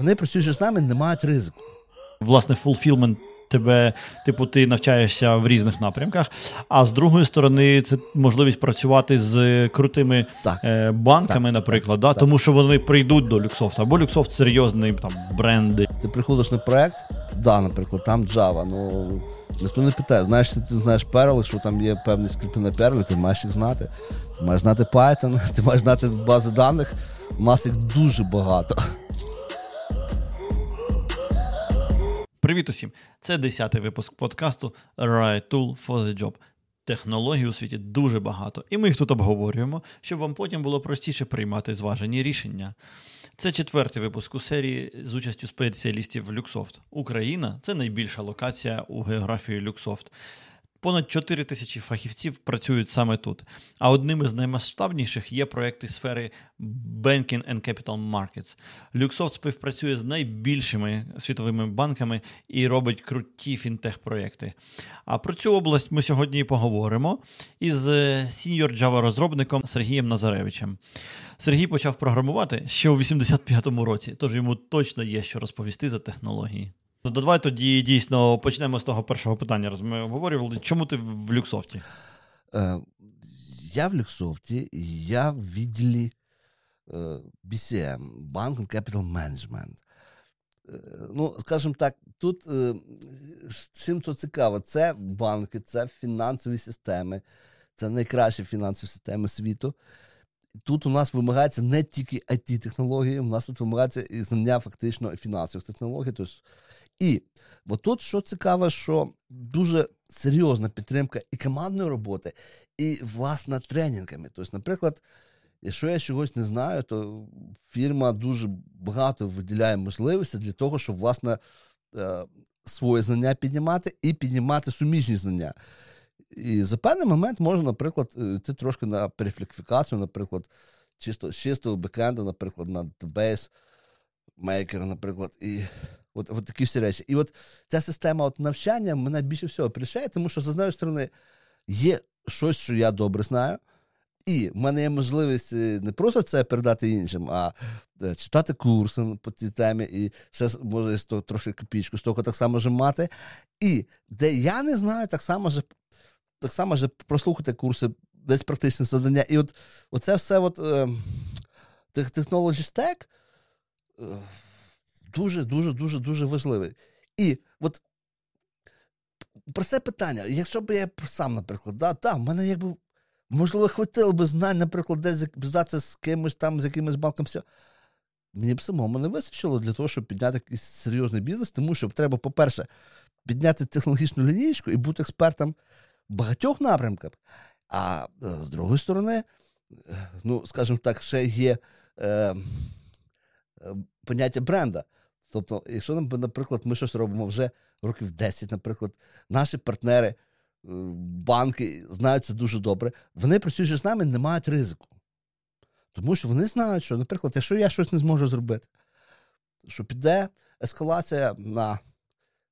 вони працюючи з нами, не мають ризику. Власне, fulfillment тебе, типу, ти навчаєшся в різних напрямках. А з другої сторони, це можливість працювати з крутими так. е, банками, так, наприклад, так, да? тому що вони прийдуть до Люксофту. Або Люксофт серйозний там бренди. Ти приходиш на проект, да, наприклад, там Java, ну ніхто не питає, знаєш, ти знаєш Perl, якщо там є певні скрипти на Perl, ти маєш їх знати. Ти маєш знати Python, ти маєш знати бази даних. У нас їх дуже багато. Привіт усім! Це 10-й випуск подкасту Right Tool for the Job. Технологій у світі дуже багато, і ми їх тут обговорюємо, щоб вам потім було простіше приймати зважені рішення. Це четвертий випуск у серії з участю спеціалістів Люксофт. Україна це найбільша локація у географії Люксофт. Понад 4 тисячі фахівців працюють саме тут. А одним із наймасштабніших є проекти сфери Banking and Capital Markets. Luxoft співпрацює з найбільшими світовими банками і робить круті фінтех-проекти. А про цю область ми сьогодні і поговоримо із senior Java розробником Сергієм Назаревичем. Сергій почав програмувати ще у 85-му році, тож йому точно є що розповісти за технології. Ну, давай тоді дійсно почнемо з того першого питання. Ми обговорювали, чому ти в Люксофті? Е, Я в Люксофті, я в відділі е, BCM, Bank Capital Management. Е, ну, скажімо так, тут е, чим то цікаво, це банки, це фінансові системи, це найкращі фінансові системи світу. Тут у нас вимагається не тільки it технології у нас тут вимагається і знання фактично фінансових технологій. Тобто і от тут що цікаво, що дуже серйозна підтримка і командної роботи, і власне тренінгами. Тобто, наприклад, якщо я чогось не знаю, то фірма дуже багато виділяє можливості для того, щоб власне е, своє знання піднімати і піднімати суміжні знання. І за певний момент можна, наприклад, йти трошки на перефлікфікацію, наприклад, чисто, чистого бекенду, наприклад, на database мейкера, наприклад. і От от такі всі речі. І от ця система от навчання мене більше всього пришає, тому що, з однієї сторони, є щось, що я добре знаю, і в мене є можливість е, не просто це передати іншим, а е, читати курси по цій темі, і ще може трохи копійку, з так само вже мати. І де я не знаю, так само вже так само вже прослухати курси, десь практичне завдання. І от оце все от, е, Technology Stack, е, дуже, дуже, дуже, дуже важливий. І от про це питання, якщо б я сам, наприклад, да, да, в мене якби, можливо, хватило б знань, наприклад, десь взяти з кимось там, з якимось банком, все. Мені б самому не вистачило для того, щоб підняти якийсь серйозний бізнес, тому що треба, по-перше, підняти технологічну лінійку і бути експертом в багатьох напрямках. А е, з другої сторони, е, ну, скажімо так, ще є е, е, поняття бренда. Тобто, якщо, наприклад, ми щось робимо вже років 10, наприклад, наші партнери, е, банки знають це дуже добре, вони працюючи з нами, не мають ризику. Тому що вони знають, що, наприклад, якщо я щось не зможу зробити, що піде ескалація на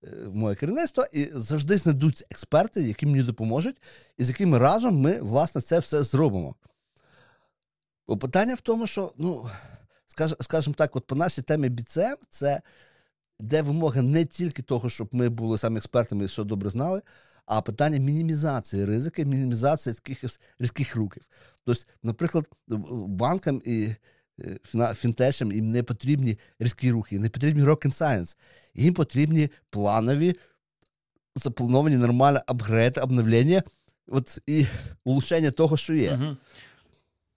е, моє керівництво, і завжди знайдуться експерти, які мені допоможуть, і з якими разом ми, власне, це все зробимо. Бо питання в тому, що, ну скажімо так, от по нашій темі BCM, це де вимога не тільки того, щоб ми були самі експертами і що добре знали, а питання мінімізації ризики, мінімізації таких різких рухів. Тобто, наприклад, банкам і е, фінтешам їм не потрібні різкі рухи, не потрібні rocket science. Їм потрібні планові, заплановані нормальні апгрейди, обновлення от, і улучшення того, що є. Uh-huh.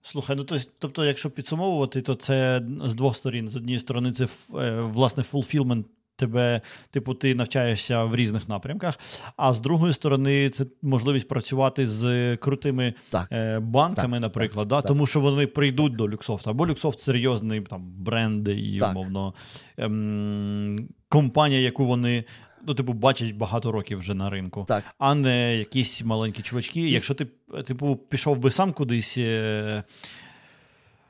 Слухай, ну то, тобто, якщо підсумовувати, то це з двох сторін. З однієї сторони, це е, власне fulfillment тебе, типу, ти навчаєшся в різних напрямках, а з другої сторони, це можливість працювати з крутими так. Е, банками, так, наприклад, так, да? тому що вони прийдуть до Люксофту. Або Люксофт серйозний там бренди і умовно ем, компанія, яку вони ну, типу, бачать багато років вже на ринку, так. а не якісь маленькі чувачки. Якщо ти, типу, пішов би сам кудись, е,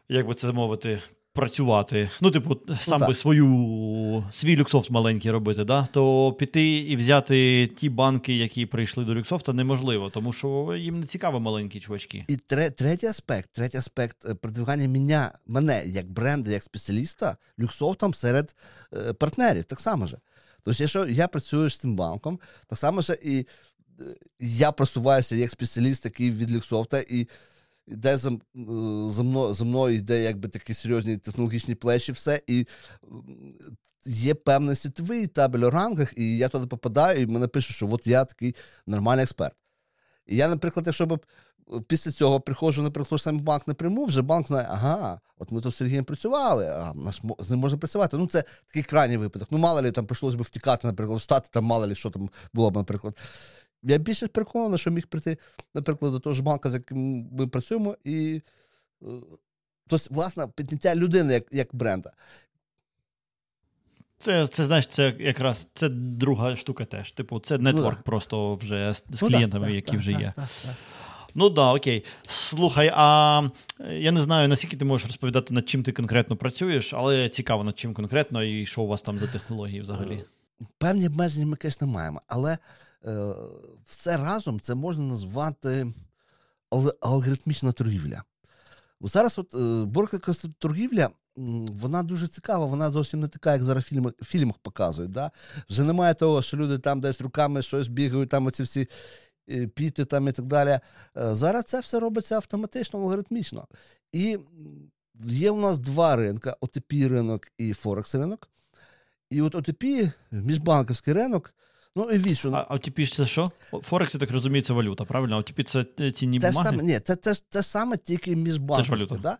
як би це мовити, працювати, ну, типу, сам ну, би свою свій люксофт маленький робити, да? то піти і взяти ті банки, які прийшли до люксофта, неможливо, тому що їм не цікаво маленькі чувачки. І третій аспект, третій аспект е, продвигання мене, мене як бренда, як спеціаліста, люксофтом серед е, партнерів, так само же. Тобто, якщо я працюю з цим банком, так само ж і е, я просуваюся як спеціаліст, який від люксофта, і йде за за, мною за мною йде якби такі серйозні технологічні плечі, все. І є певний світовий табель у рангах, і я туди попадаю, і мене пишуть, що от я такий нормальний експерт. І я, наприклад, якщо б після цього приходжу, наприклад, сам банк напряму, вже банк знає, ага, от ми тут з Сергієм працювали, а з ним можна працювати. Ну, це такий крайній випадок. Ну, мало ли там прийшлося б втікати, наприклад, встати, там мало ли що там було б, наприклад. Я більше переконаний, що міг прийти, наприклад, до того ж банка, з яким ми працюємо, і тобто, власне, підняття людини як як бренда. Це, це знаєш, це якраз це друга штука теж. Типу, це нетворк ну, просто вже з, з ну, клієнтами, так, які так, вже так, є. Ну да, окей. Слухай, а я не знаю, наскільки ти можеш розповідати, над чим ти конкретно працюєш, але цікаво, над чим конкретно і що у вас там за технології взагалі. Певні обмеження ми, звісно, маємо, але Е, все разом це можна назвати алгоритмічна торгівля. Зараз от е, борка торгівля, вона дуже цікава, вона зовсім не така, як зараз в фільмах, фільмах показують. Да? Вже немає того, що люди там десь руками щось бігають, там оці всі е, піти там і так далі. Зараз це все робиться автоматично, алгоритмічно. І є у нас два ринки: отп ринок і Форекс ринок. І от ОТП, міжбанківський ринок. Ну, і вішу. А OTP це що? Форекс, я так розумію, це валюта, правильно? OTP це е, цінні те бумаги? Саме, ні, це те, те саме тільки між банками. Да?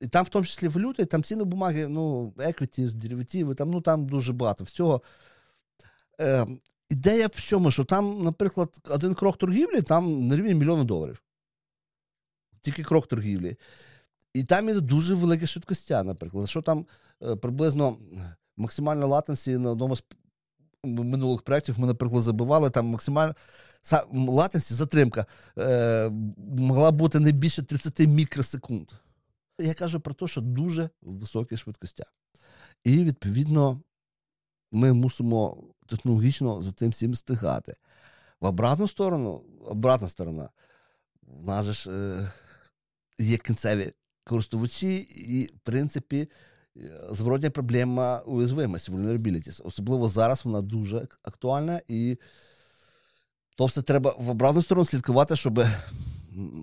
І там в тому числі валюта, і там цінні бумаги, ну, equities, деривативи, там, ну, там дуже багато всього. Е, Ідея в чому, що там, наприклад, один крок торгівлі, там на рівні мільйона доларів. Тільки крок торгівлі. І там є дуже великі швидкостя, наприклад. Що там е, приблизно максимальна латенсі на одному з минулих проєктів ми, наприклад, забивали там максимально латенсі, затримка е, могла бути не більше 30 мікросекунд. Я кажу про те, що дуже високі швидкостя. І, відповідно, ми мусимо технологічно за тим всім стигати. В обратну сторону, обратна сторона, в нас ж е, є кінцеві користувачі, і, в принципі, зворотня проблема уязвимості, vulnerabilities. Особливо зараз вона дуже актуальна, і то все треба в обратну сторону слідкувати, щоб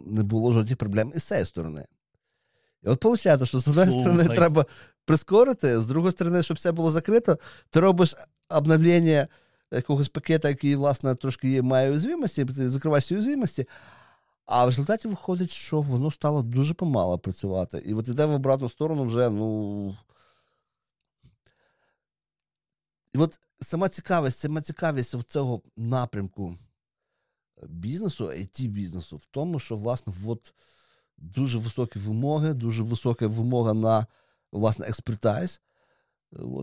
не було жодних проблем із цієї сторони. І от виходить, що з однієї сторони треба прискорити, з другої сторони, щоб все було закрито, ти робиш обновлення якогось пакета, який, власне, трошки є, має уязвимості, ти закриваєш ці уязвимості, а в результаті виходить, що воно стало дуже помало працювати. І от іде в обратну сторону вже, ну. І от сама цікавість, сама цікавість цього напрямку е, бізнесу, it бізнесу в тому, що, власне, от дуже високі вимоги, дуже висока вимога на власне експертайз.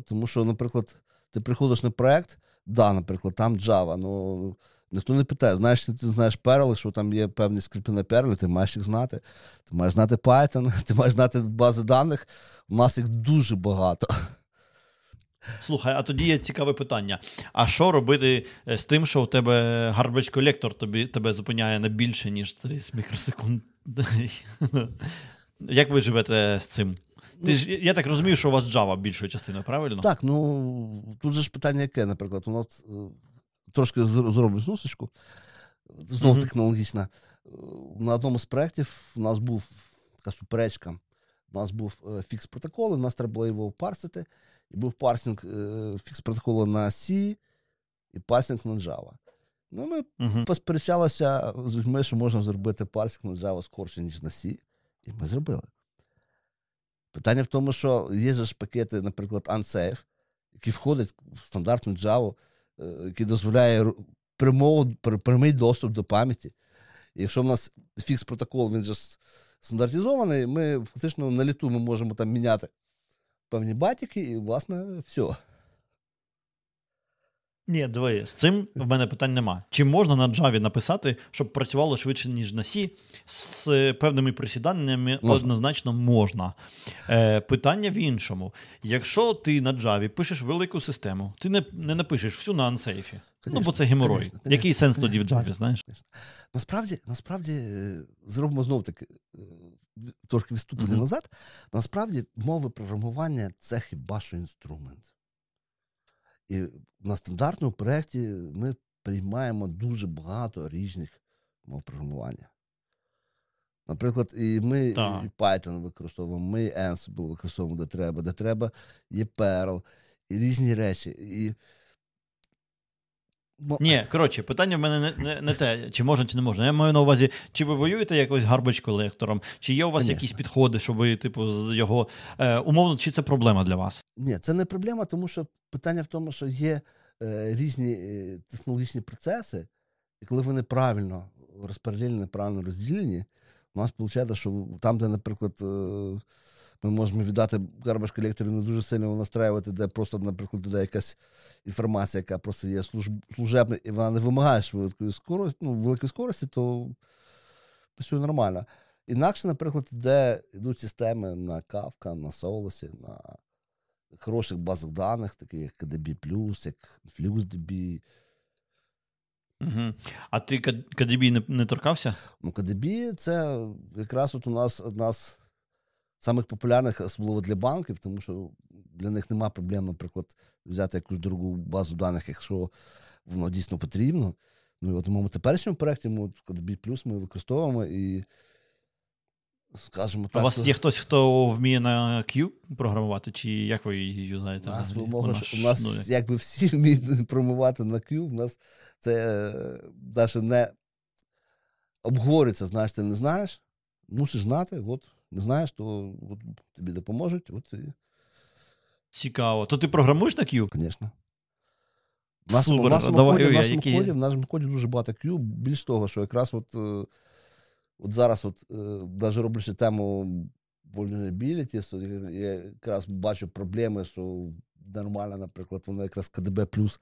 Тому що, наприклад, ти приходиш на проект, да, наприклад, там Java, ну. Ніхто не питає, знаєш, ти знаєш Perl, що там є певні скрипти на Perl, ти маєш їх знати. Ти маєш знати Python, ти маєш знати бази даних. У нас їх дуже багато. Слухай, а тоді є цікаве питання. А що робити е, з тим, що у тебе garbage колектор тобі, тебе зупиняє на більше, ніж 30 мікросекунд? Як ви живете з цим? Ти ж, Я так розумію, що у вас Java більшою частиною, правильно? Так, ну тут же ж питання яке, наприклад, у нас е, трошки зроблю зносочку, знову технологічна. На одному з проєктів у нас був така суперечка. У нас був е, фікс протокол, у нас треба було його парсити. І був парсинг е, фікс протоколу на C і парсинг на Java. Ну, Ми uh-huh. посперечалися з людьми, що можна зробити парсинг на Java скорше, ніж на C, і ми зробили. Питання в тому, що є ж пакети, наприклад, Unsafe, які входять в стандартну Java. Е, який дозволяє прямий доступ до пам'яті. І якщо в нас фікс протокол, він же стандартизований, ми фактично на літу ми можемо там міняти певні батіки, і, власне, все. Ні, диви, з цим в мене питань нема. Чи можна на Java написати, щоб працювало швидше, ніж на C? З певними присіданнями Можна. однозначно можна. Е, питання в іншому. Якщо ти на Java пишеш велику систему, ти не, не напишеш всю на ансейфі. Ну, бо це геморой. конечно, конечно, Який сенс тоді в конечно, Java, знаєш? конечно. Насправді, насправді, е, зробимо знов таки е, трохи відступлення Мгм. назад. Насправді, мови програмування це хіба що інструмент. І на стандартному проєкті ми приймаємо дуже багато різних мов програмування. Наприклад, і ми Так. і Python використовуємо, ми Ansible використовуємо, де треба, де треба, є Perl, і різні речі. І... Ні, коротше, питання в мене не, не, не те, чи можна, чи не можна. Я маю на увазі, чи ви воюєте якось гарбач колектором, чи є у вас Конечно. якісь підходи, щоб ви, типу, з його е, умовно, чи це проблема для вас? Ні, це не проблема, тому що питання в тому, що є е, різні е, технологічні процеси, і коли вони правильно розподілені, правильно розділені, у нас виходить, що там, де, наприклад, е, ми можемо віддати гарбаш колектору не дуже сильно настраювати, де просто, наприклад, де якась інформація, яка просто є служебна, і вона не вимагає швидкої скорості, ну, великої скорості, то працює нормально. Інакше, наприклад, де йдуть системи на Kafka, на Solus, на хороших базах даних, таких як KDB+, як FluxDB. Угу. А ти К- KDB не, не торкався? Ну, KDB це якраз от у нас одна з самих популярних, особливо для банків, тому що для них немає проблем, наприклад, взяти якусь другу базу даних, якщо воно дійсно потрібно. Ну і от у моєму теперішньому проєкті ми от ми використовуємо і, скажімо У вас то- є хтось, хто вміє на Q програмувати, чи як ви її юзаєте? У нас вимога, що у нас ну, як- якби всі вміють промивати на Q, у нас це навіть не обговорюється, знаєш, ти не знаєш, мусиш знати, от не знаєш, то от, тобі допоможуть, от і, Цікаво. То ти програмуєш на Q? звісно. В нашому, Супер. в нашому, Давай, коді, в нашому, які- коді, в нашому коді дуже багато Q. Більш того, що якраз от, е, от зараз от, е, навіть роблячи тему vulnerability, я якраз бачу проблеми, що нормально, наприклад, воно якраз КДБ плюс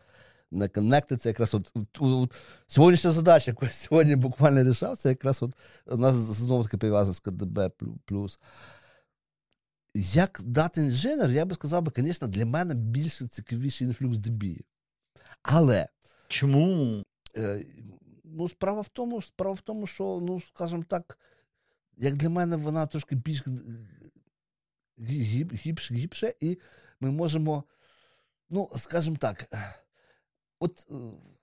не коннектиться. Якраз от, от, от сьогоднішня задача, яку я сьогодні буквально рішав, це якраз от у нас знову таки пов'язано з КДБ плюс. Як дати інженер, я би сказав, би, звісно, для мене більше цікавіший InfluxDB. Але Чому? е, ну, справа в тому, справа в тому, що, ну, скажімо так, як для мене вона трошки більш е, гіб, гібш, гібше, і ми можемо, ну, скажімо так, от е,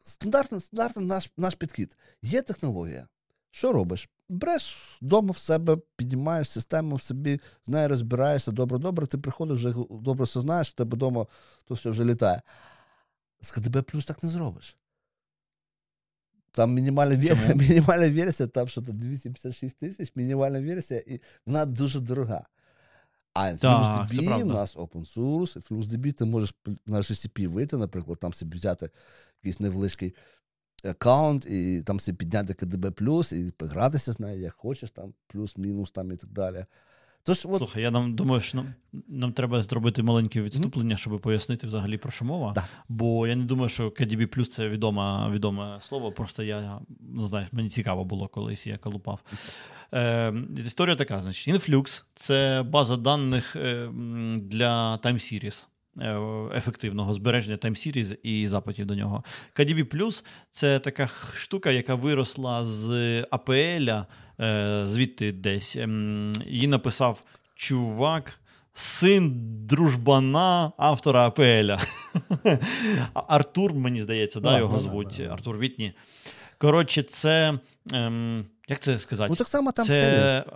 стандартний, стандартний наш, наш підхід. Є технологія. Що робиш? Береш вдома в себе, піднімаєш систему в собі, з нею розбираєшся, добре-добре, ти приходиш, вже добре все знаєш, в тебе вдома то все вже літає. З КДБ плюс так не зробиш. Там мінімальна. Чому? мінімальна версія, там що то 256 тисяч, мінімальна версія, і вона дуже дорога. А Так, це у нас open source, і FluxDB ти можеш на GCP вийти, наприклад, там собі взяти якийсь невеличкий аккаунт, і там собі підняти КДБ, і погратися з нею, як хочеш, там, плюс-мінус там і так далі. Тож, от, Слухай, я нам думаю, що нам, нам треба зробити маленьке відступлення, щоб пояснити взагалі про що мова. Да. Бо я не думаю, що KDB це відоме, відоме слово. Просто я ну, знаєш, мені цікаво було колись, я колупав. Е, історія така: значить, Influx – це база даних е, для Time Series. е, Ефективного збереження Time Series і запитів до нього. KDB це така штука, яка виросла з APL, звідти десь. Ем, Її написав чувак, син дружбана автора АПЛ. Артур, мені здається, да, Да, його звуть, да, да. Артур Вітні. Коротше, це. Ем, як це сказати? ну так само там це... сервіс.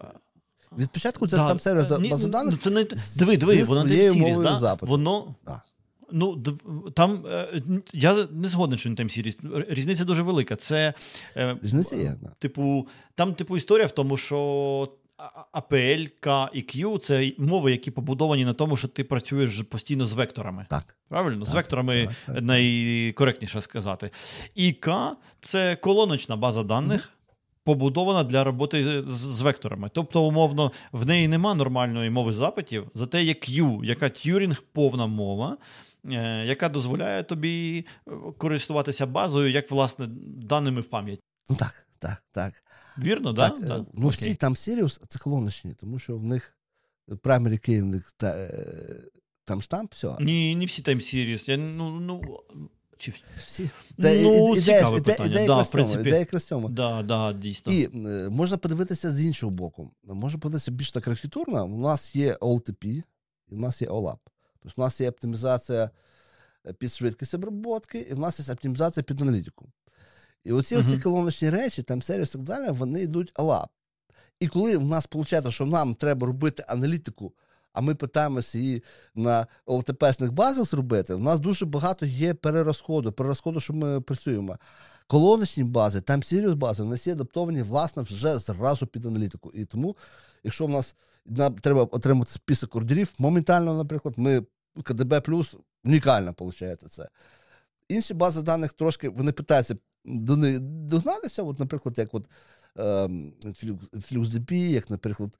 Від початку це Да, там сервіс ні, бази ну, даних. це не... Диви, диви, воно не мовою да? Воно. Да. Ну, там е, я не згоден, що не Series. Різниця дуже велика. Це е, Різниця є. Типу, там, типу, історія в тому, що APL, K і Q це мови, які побудовані на тому, що ти працюєш постійно з векторами. Так. Правильно? З векторами так, так. найкоректніше сказати. І К це колоночна база даних. Побудована для роботи з, з векторами. Тобто, умовно, в неї нема нормальної мови запитів, зате є Q, яка Тюрінг повна мова, яка дозволяє тобі е, користуватися базою, як власне даними в пам'ять. Ну так, так, так. Вірно, так? Да? Е, ну, всі там Sirius це колоночні, тому що в них в них та, е, там штамп, все. Ні, не всі Time Series. Я, ну, ну, чи... Всі. Це ну, ідея, цікаве ідея, питання. ідея, да, в принципі. ідея якраз цьому. Да, да, дійсно. І е, можна подивитися з іншого боку. Можна подивитися більш так архітектурно. У нас є OLTP і в нас є OLAP. Тобто у нас є оптимізація е, під швидкість обробки, і в нас є оптимізація під аналітику. І оці Мгм. uh колоночні речі, там сервіс і так далі, вони йдуть OLAP. І коли в нас виходить, що нам треба робити аналітику, а ми питаємося її на ОТП-шних базах зробити, в нас дуже багато є перерозходу, перерозходу, що ми працюємо. Колоночні бази, там Sirius бази, в нас є адаптовані, власне, вже зразу під аналітику. І тому, якщо в нас нам треба отримати список ордерів, моментально, наприклад, ми КДБ плюс унікально виходить це. Інші бази даних трошки вони питаються до них догнатися, от, наприклад, як от ем, FluxDB, як, наприклад,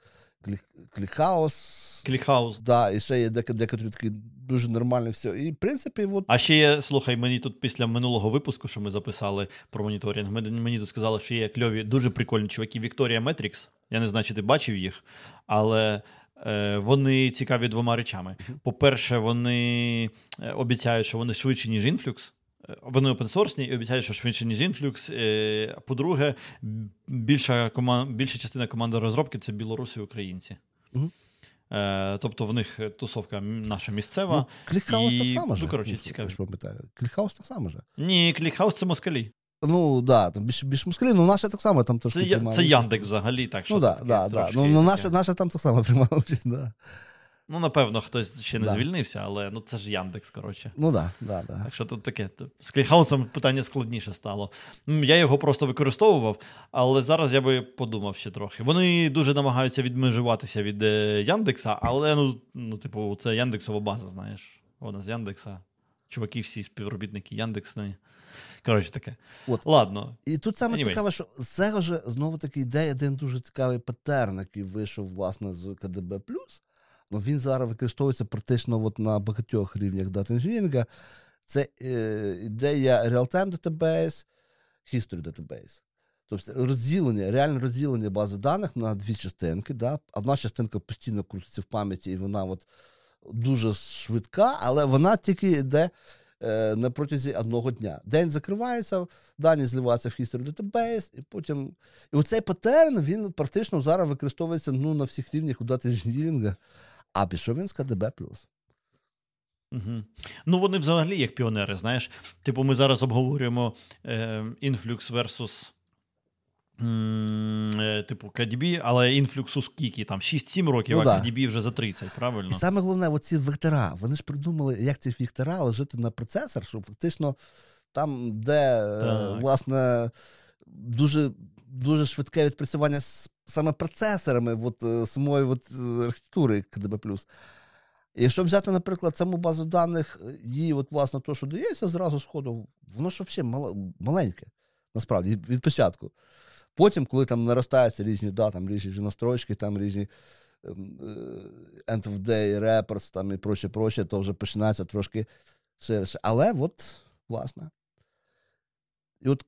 ClickHouse. Клікхаус. Да, і ще є декотрі такі дуже нормальні все. І, в принципі, от, А ще є, слухай, мені тут після минулого випуску, що ми записали про моніторинг, мені, тут сказали, що є кльові, дуже прикольні чуваки Вікторія Метрікс. Я не знаю, чи ти бачив їх, але вони цікаві двома речами. По-перше, вони е, обіцяють, що вони швидші, ніж Influx. Е, Вони опенсорсні і обіцяють, що швидше, ніж Influx. Е, По-друге, більша, коман... більша частина команди розробки це білоруси і українці. Е, Тобто в них тусовка наша місцева. ну, ClickHouse і, так само ну, коротше, цікаво. ж так само же. Ні, Клікхаус це москалі. Ну, да, там більше, більше москалі, ну наше так само там трошки Це, я- це. Яндекс взагалі, так що Ну, да, таке да, да. Ну, ну, наше, наше там так само приймає участь, да. Ну, напевно, хтось ще не Да. звільнився, але ну це ж Яндекс, коротше. Ну, да, да, да. Так що тут таке. З Клікхаусом питання складніше стало. Я його просто використовував, але зараз я би подумав ще трохи. Вони дуже намагаються відмежуватися від е, Яндекса, але ну, ну, типу, це Яндексова база, знаєш. Вона з Яндекса. Чуваки, всі співробітники Яндексної. Коротше таке. От. Ладно. І тут саме Anyway. цікаве, що з цього ж знову таки йде один дуже цікавий патерн, який вийшов власне з КДБ Ну, він зараз використовується практично от на багатьох рівнях дата інженірінга. Це е, ідея real-time database, history database. Тобто розділення, реальне розділення бази даних на дві частинки. Да? Одна частинка постійно крутиться в пам'яті, і вона от дуже швидка, але вона тільки йде на протязі одного дня. День закривається, дані зливаються в history database, і потім. І оцей паттерн він практично зараз використовується ну, на всіх рівнях у дати інженірінга. А пішов він з КДБ. Угу. Ну, вони взагалі як піонери, знаєш. Типу, ми зараз обговорюємо е, Influx versus. Е, Типу, KDB, але інфлюксу скільки там 6-7 років, Ну а да. KDB вже за 30, правильно? І саме головне, оці вектора. Вони ж придумали, як ці вектора ложити на процесор, щоб фактично там, де е, Так. власне дуже дуже швидке відпрацювання з саме процесорами от, е, самої от, архітектури КДБ. Якщо взяти, наприклад, саму базу даних, її, от, власне, то, що дається зразу сходу, воно ж взагалі мал- маленьке, насправді, від початку. Потім, коли там наростаються різні да, там різні настройки, там різні ем, е, end of day reports там і проче, проче, то вже починається трошки ширше. Але от, власне. І от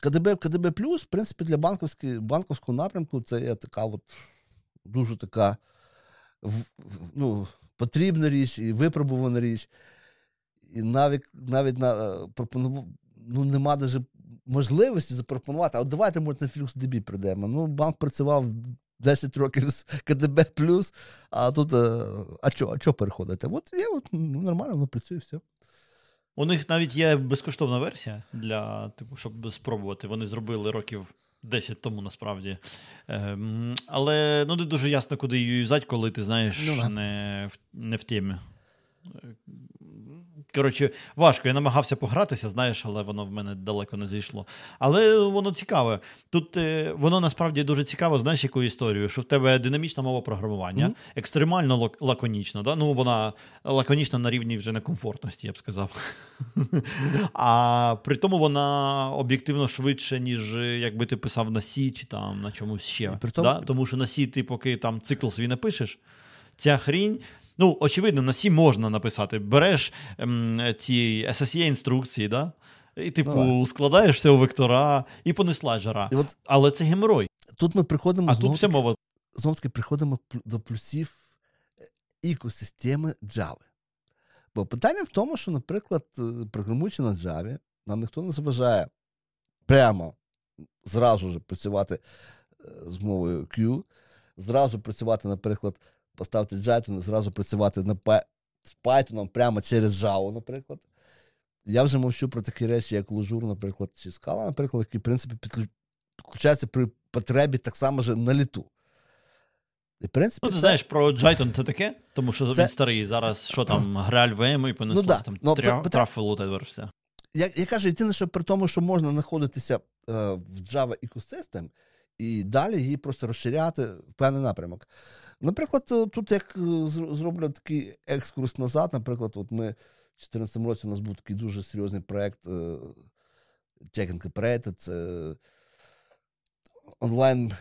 КДБ, КДБ в принципі, для банковського напрямку це є така от дуже така ну, потрібна річ і випробувана річ. І навіть навіть на е, пропонував, ну, нема даже можливості запропонувати, а от давайте може на FluxDB прийдемо. Ну, банк працював 10 років з КДБ а тут е, а що, а переходити? От є, от, ну, нормально, воно працює, все. У них навіть є безкоштовна версія для типу, щоб спробувати. Вони зробили років 10 тому насправді. Ем, але ну, не дуже ясно, куди її юзати, коли ти знаєш Ну не, в, не в темі. Коротше, важко. Я намагався погратися, знаєш, але воно в мене далеко не зійшло. Але воно цікаве. Тут е, воно насправді дуже цікаво, знаєш, яку історію, що в тебе динамічна мова програмування, Мгм. екстремально лак- лаконічна. Да? Ну, вона лаконічна на рівні вже некомфортності, я б сказав. А при тому вона об'єктивно швидше, ніж е, якби ти писав на C чи там на чомусь ще. Тому- Да? Тому що на C ти поки там цикл свій напишеш, ця хрінь. Ну, очевидно, на C можна написати. Береш ем, ці SSE інструкції, да? і, типу, Давай. складаєш все у вектора і понесла жара. І от Але це геморой. тут ми приходимо А знову тут вся мова. знов таки приходимо до плюсів е, екосистеми Java. Бо питання в тому, що, наприклад, е, програмуючи на Java, нам ніхто не заважає прямо зразу ж працювати е, з мовою Q, зразу працювати, наприклад, поставити Jython, зразу працювати на з Python прямо через Java, наприклад. Я вже мовчу про такі речі, як Lujur, наприклад, чи Scala, наприклад, які, в принципі, підключаються при потребі так само ж на літу. І, в принципі, Ну, ти це- знаєш, про Джайтон це таке, тому що Це- він старий. Зараз що там, граль ВМ і понеслась Ну да, там ну, тря... пита- трафел, whatever, все. я, я кажу, єдине, що при тому, що можна знаходитися е, в Java Ecosystem і далі її просто розширяти в певний напрямок. Наприклад, е, тут як е, зроблю такий екскурс назад, наприклад, от ми в 2014 році у нас був такий дуже серйозний проєкт е, Chegg Incorporated, це онлайн.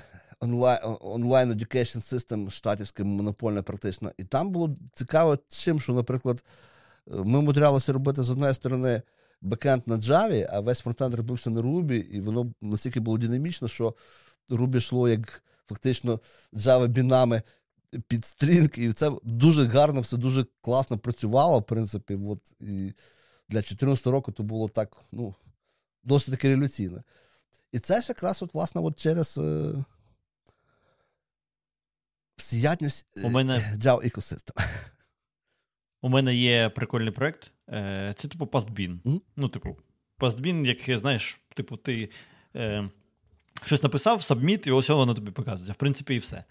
Онлайн, education system штатівське монопольне практично. І там було цікаво чим, що, наприклад, ми мудрялися робити з однієї сторони бекенд на Java, а весь фронтенд робився на Ruby, і воно настільки було динамічно, що Йшло як фактично Java бінами під Spring, і це дуже гарно, все дуже класно працювало, в принципі. От, і для 2014 року то було так, ну, досить таки революційно. І це ж якраз от, власне, от через е, всіядність е, У мене- Java Ecosystem. У мене є прикольний проект. Е, Це типу Pastbin. Мгм. Ну, типу, Pastbin, як знаєш, типу, ти е, щось написав, сабміт, і ось воно тобі показується. В принципі, і все.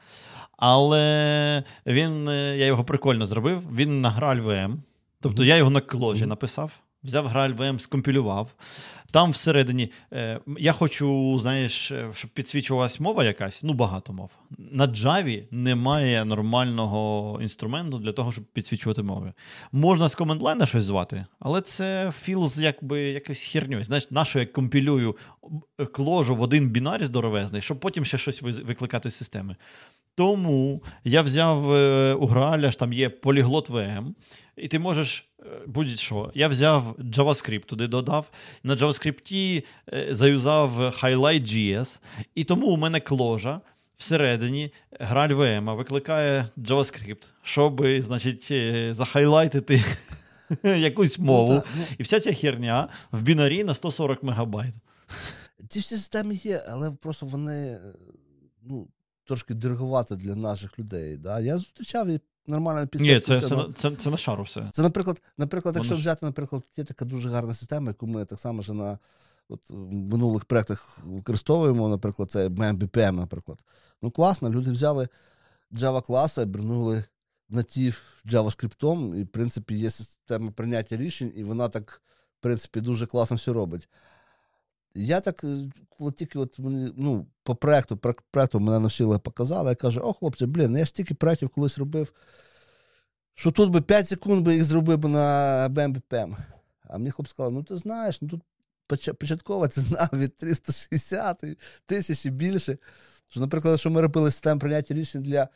Але він, е, я його прикольно зробив. Він на Граль ВМ. Тобто я його на кложі Мгм. написав. Взяв Граль VM, скомпілював. Там всередині е, я хочу, знаєш, е, щоб підсвічувалась мова якась, ну багато мов. На Java немає нормального інструменту для того, щоб підсвічувати мови. Можна з командлайна щось звати, але це філ з якби якось херньою. Знаєш, на що я компілюю е, кложу в один бінар здоровезний, щоб потім ще щось викликати з системи. Тому я взяв е, у Граля, ж там є поліглот VM, і ти можеш е, будь-що. Я взяв JavaScript туди додав. На JavaScript е, заюзав Highlight.js, і тому у мене кложа всередині граль VM викликає JavaScript, щоб, значить, е, захайлайтити якусь мову. Ну, так, ну, І вся ця херня в бінарі на 140 мегабайт. Ці всі системи є, але просто вони ну, трошки дороговато для наших людей. Да? Я зустрічав і нормально Ні, це, все, це, ну, це, це на шару все. це, наприклад, наприклад, Воно якщо ж- взяти, наприклад, є така дуже гарна система, яку ми так само вже на от, в минулих проєктах використовуємо, наприклад, це MBPM, наприклад. Ну, класно, люди взяли Java класи, обернули натив JavaScript, і, в принципі, є система прийняття рішень, і вона так, в принципі, дуже класно все робить. Я так, е, коли тільки от мені, ну, по проекту, про проекту мене навчили, показали, я кажу, о, хлопці, блін, я стільки проєктів колись робив, що тут би 5 секунд би їх зробив би на BMBPM. А мені хлопці сказали, ну ти знаєш, ну тут поч- початково це знав від 360 тисяч і більше. Що, наприклад, якщо ми робили систему прийняття рішень для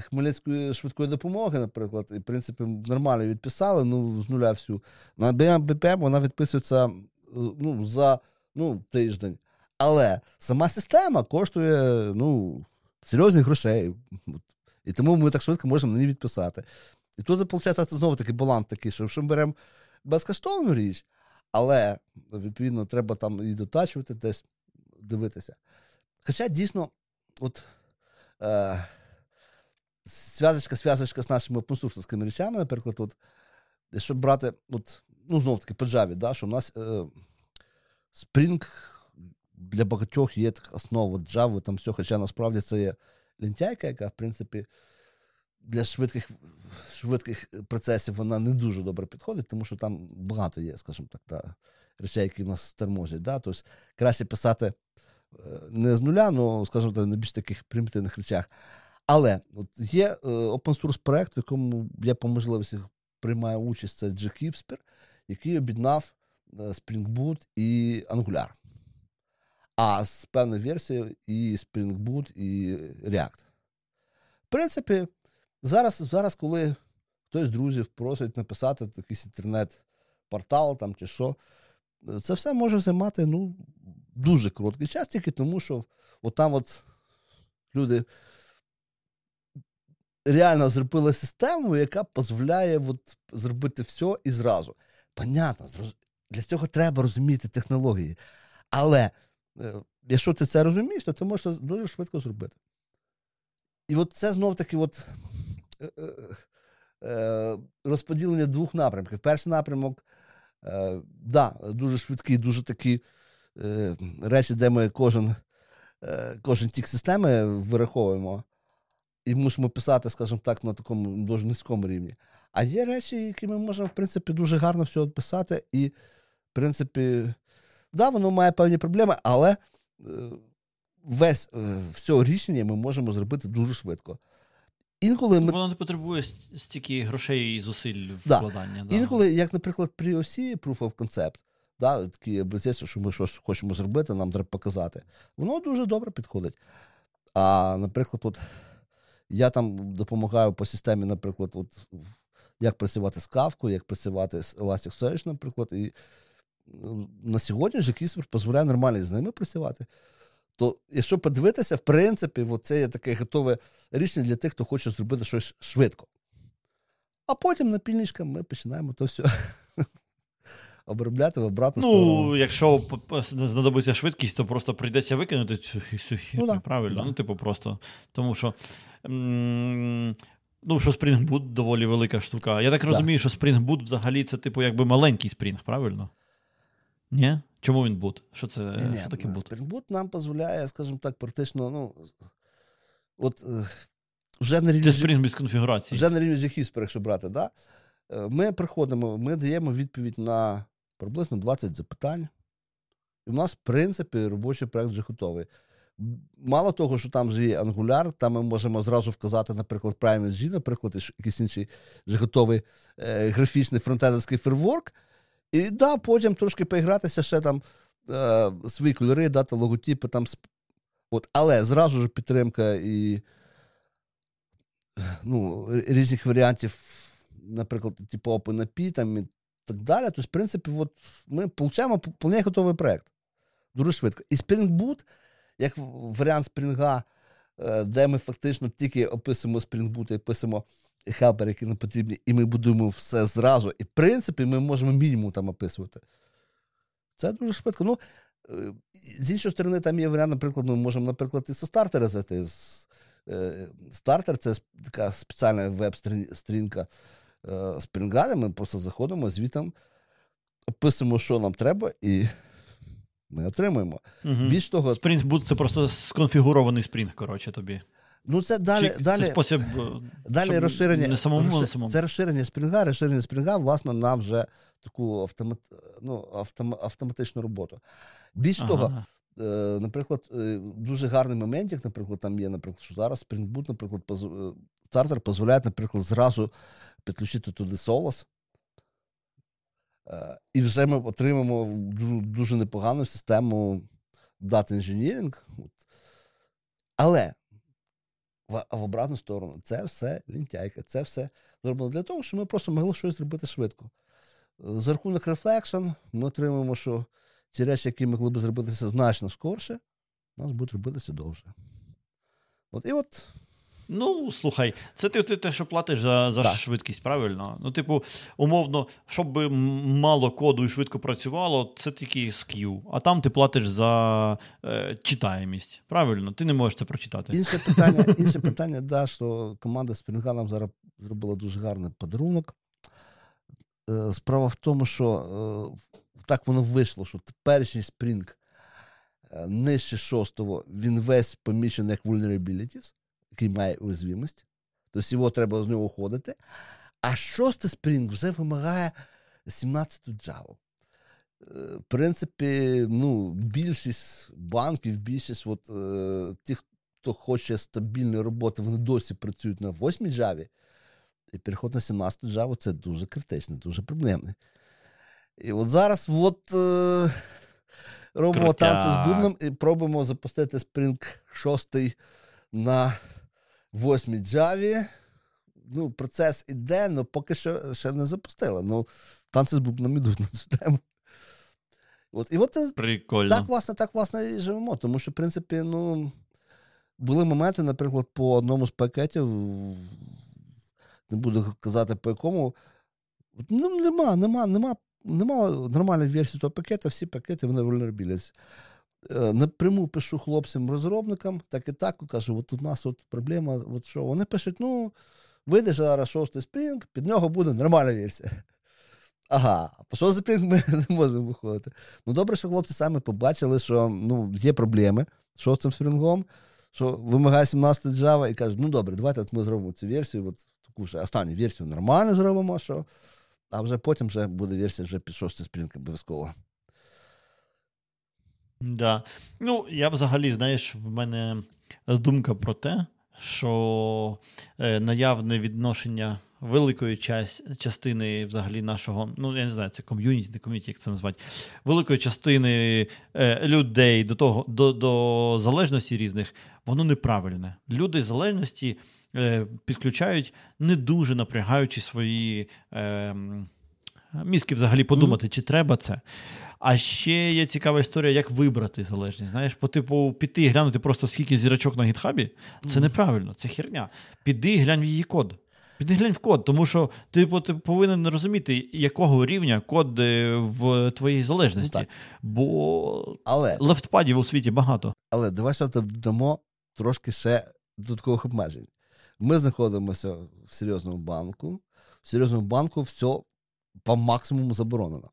Хмельницької швидкої допомоги, наприклад, і в принципі нормально відписали, ну, з нуля всю. На BMBPM вона відписується е, ну, за ну, тиждень. Але сама система коштує ну, серйозних грошей. І тому ми так швидко можемо на ній відписати. І тут, виходить, знову такий баланс такий, що якщо ми беремо безкоштовну річ, але відповідно треба там і дотачувати, десь дивитися. Хоча дійсно, от е, зв'язочка, зв'язочка з нашими опенсурсовськими речами, наприклад, от, якщо брати, от, ну, знов таки по Java, да, що в нас е, Spring для багатьох є основа Java, там все, хоча насправді це є лентяйка, яка, в принципі, для швидких, швидких процесів вона не дуже добре підходить, тому що там багато є, скажімо так, та, речей, які в нас тормозять. Да? Тобто краще писати е, не з нуля, але, скажімо так, на більш таких примітивних речах. Але от є е, open source проект, в якому я по можливості приймаю участь, це GKeepsper, який об'єднав Spring Boot і Angular. А з певною версією і Spring Boot, і React. В принципі, зараз, зараз коли хтось з друзів просить написати якийсь інтернет-портал там чи що. Це все може займати ну, дуже короткий час, тільки тому, що от там от люди реально зробили систему, яка дозволяє от зробити все і зразу. Понятно, для цього треба розуміти технології. Але е, якщо ти це розумієш, то ти можеш дуже швидко зробити. І от це знов таки от, е, е, розподілення двох напрямків. Перший напрямок, да, дуже швидкий, дуже такі речі, де ми кожен кожен тік системи вираховуємо і мусимо писати, скажімо так, на такому дуже низькому рівні. А є речі, які ми можемо, в принципі, дуже гарно все писати, принципі, да, воно має певні проблеми, але е, весь е, все рішення ми можемо зробити дуже швидко. Інколи ми... Воно не потребує стільки грошей і зусиль вкладання. Да. Да. Інколи, як, наприклад, при осі Proof of Concept, да, такі образець, що ми щось хочемо зробити, нам треба показати, воно дуже добре підходить. А, наприклад, от я там допомагаю по системі, наприклад, от, як працювати з кавкою, як працювати з Elasticsearch, наприклад. І на сьогодні вже Кіспер дозволяє нормально з ними працювати. То, якщо подивитися, в принципі, це є таке готове рішення для тих, хто хоче зробити щось швидко. А потім напільничком ми починаємо то все обробляти в обратну ну, сторону. якщо знадобиться швидкість, то просто прийдеться викинути цю цю ну, правильно. Да. Ну, типу, просто. Тому що. М- Ну, що Spring Boot доволі велика штука. Я так розумію, що Spring Boot взагалі це, типу, якби маленький Spring, правильно? Ні? Чому він boot? Що це Ні, що таке boot? Spring нам дозволяє, скажімо так, практично, ну. От е, вже на рівні. Spring без конфігурації. Вже на рівні Zhispер, якщо брати, да? Е, ми приходимо, ми даємо відповідь на приблизно 20 запитань. І в нас, в принципі, робочий проект вже готовий. Мало того, що там вже є Angular, там ми можемо зразу вказати, наприклад, PrimeG, наприклад, якийсь інший вже готовий е, графічний фронтендовський фреймворк. І да, потім трошки поігратися ще там е, свої кольори, дати логотипи. там. От, Але зразу ж підтримка і ну, різних варіантів, наприклад, типу OpenAPI, там так далі. Тобто, в принципі, от ми отримуємо повний готовий проєкт. Дуже швидко. І Spring Boot, як варіант спринга, е, де ми фактично тільки описуємо Spring Boot і описуємо хелпери, які нам потрібні, і ми будуємо все зразу. І в принципі, ми можемо мінімум там описувати. Це дуже швидко. Ну, е, З іншої сторони, там є варіант, наприклад, ми можемо, наприклад, і со стартера зайти. Е, стартер це така спеціальна веб-стрінка Е, спрінгами, ми просто заходимо звітом, описуємо, що нам треба, і ми отримуємо. Угу. Більш того, Спрінг це просто сконфігурований спринг, коротше, тобі. Ну, це далі Чи, далі, це спосіб, далі розширення. Не самому, розшир... самому. Це розширення спринга, розширення спринга, власне, на вже таку автомат... ну, автом... автоматичну роботу. Більш ага. того, е, наприклад, е, дуже гарний моментик, наприклад, там є, наприклад, що зараз Spring Boot, наприклад. Е, стартер дозволяє, наприклад, зразу підключити туди. Е, і вже ми отримаємо дуже, дуже непогану систему Data Engineering. Але в, в обратну сторону це все лінтяйка, це все зроблено для того, щоб ми просто могли щось зробити швидко. За рахунок Reflection ми отримуємо, що ті речі, які могли б зробитися значно скорше, у нас будуть робитися довше. От, І от Ну, слухай, це ти, ти те, що платиш за за швидкість, правильно? Ну, типу, умовно, щоб мало коду і швидко працювало, це тільки ск'ю. А там ти платиш за е, читаємість. Правильно? Ти не можеш це прочитати. Інше питання, інше питання, да, що команда Спрінга нам зараз зробила дуже гарний подарунок. Е, справа в тому, що е, так воно вийшло, що теперішній Spring е, нижче шостого, він весь помічений як vulnerabilities який має уязвимість. Тобто його треба з нього уходити. А шостий спринг вже вимагає 17 Java. Е, в принципі, ну, більшість банків, більшість от, е, тих, хто хоче стабільної роботи, вони досі працюють на 8 Java. І переход на 17 Java це дуже критично, дуже проблемне. І от зараз от, е, робимо танці з бубном і пробуємо запустити Spring 6 на восьмій Java. ну, процес іде, але поки що ще не запустили. Ну, танці з бубном ідуть на цю тему. От, І от Прикольно. так, власне, так, власне, і живемо. Тому що, в принципі, ну, були моменти, наприклад, по одному з пакетів, не буду казати по якому. Ну, нема, нема, нема, нема нормальної версії того пакета, всі пакети вони vulnerabilities. Е, напряму пишу хлопцям-розробникам, так і так, кажу, от у нас от проблема, от що. Вони пишуть, ну, вийде зараз шостий спринг, під нього буде нормальна версія. Ага, по шостий спринг ми не можемо виходити. Ну, добре, що хлопці самі побачили, що ну, є проблеми з шостим спрінгом, що вимагає 17 Java, і кажуть, ну добре, давайте ми зробимо цю версію, от таку ж останню версію нормально зробимо, що, а вже потім вже буде версія вже під шостий спринг обов'язково. Да. Ну, я взагалі, знаєш, в мене думка про те, що е, наявне відношення великої час, частини взагалі нашого, ну я не знаю, це ком'юніті, не ком'юніті, як це назвати, великої частини е, людей до того, до, до залежності різних, воно неправильне. Люди залежності е, підключають, не дуже напрягаючи свої. Е, Мізки взагалі подумати, mm-hmm. чи треба це. А ще є цікава історія, як вибрати залежність. Знаєш, по типу, піти і глянути просто скільки зірочок на гітхабі, це неправильно, це херня. Піди і глянь в її код. Піди глянь в код, тому що ти, ти повинен розуміти, якого рівня код е, в твоїй залежності. Ну, Бо але, лефтпадів у світі багато. Але давай дамо трошки ще додаткових обмежень. Ми знаходимося в серйозному банку. В серйозному банку все по максимуму заборонено.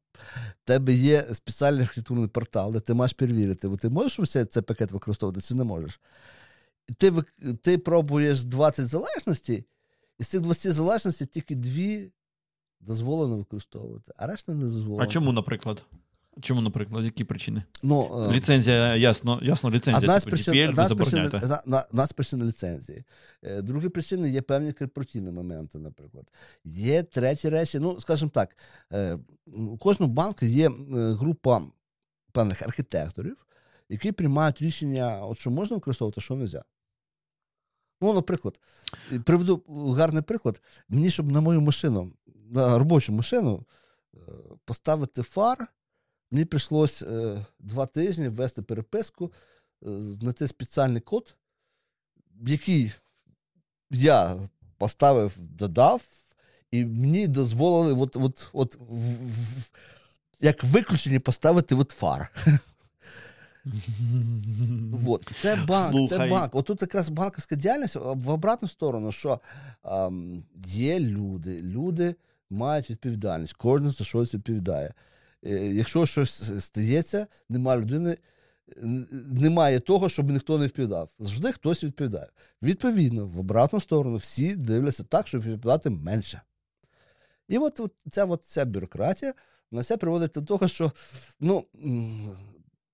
В тебе є спеціальний архітектурний портал, де ти маєш перевірити, ти можеш все цей пакет використовувати, чи не можеш. Ти ти пробуєш 20 залежностей, і з цих 20 залежностей тільки дві дозволено використовувати, а решта не дозволено. А чому, наприклад? Чому, наприклад, які причини? Ну, е, Ліцензія, ясно, ясно, ліцензія. Типу, причин, одна, причин, одна з причин ліцензії. Е, другі причини є певні корпоративні моменти, наприклад. Є треті речі. Ну, скажімо так, е, у кожного банку є група певних архітекторів, які приймають рішення, от що можна використовувати, що не можна. Ну, наприклад, приведу гарний приклад. Мені, щоб на мою машину, на робочу машину, поставити фар. Мені прийшлось е, два тижні ввести переписку, е, знайти спеціальний код, який я поставив, додав, і мені дозволили от, от, от, в, в, як виключення поставити от фар. Вот. Це банк, Слухай. це банк. От тут якраз банківська діяльність в обратну сторону, що ем, є люди, люди мають відповідальність, кожен за щось відповідає. Е, якщо щось стається, немає людини, немає того, щоб ніхто не відповідав. Завжди хтось відповідає. Відповідно, в обратну сторону всі дивляться так, щоб відповідати менше. І от, от ця от, ця бюрократія на все приводить до того, що ну.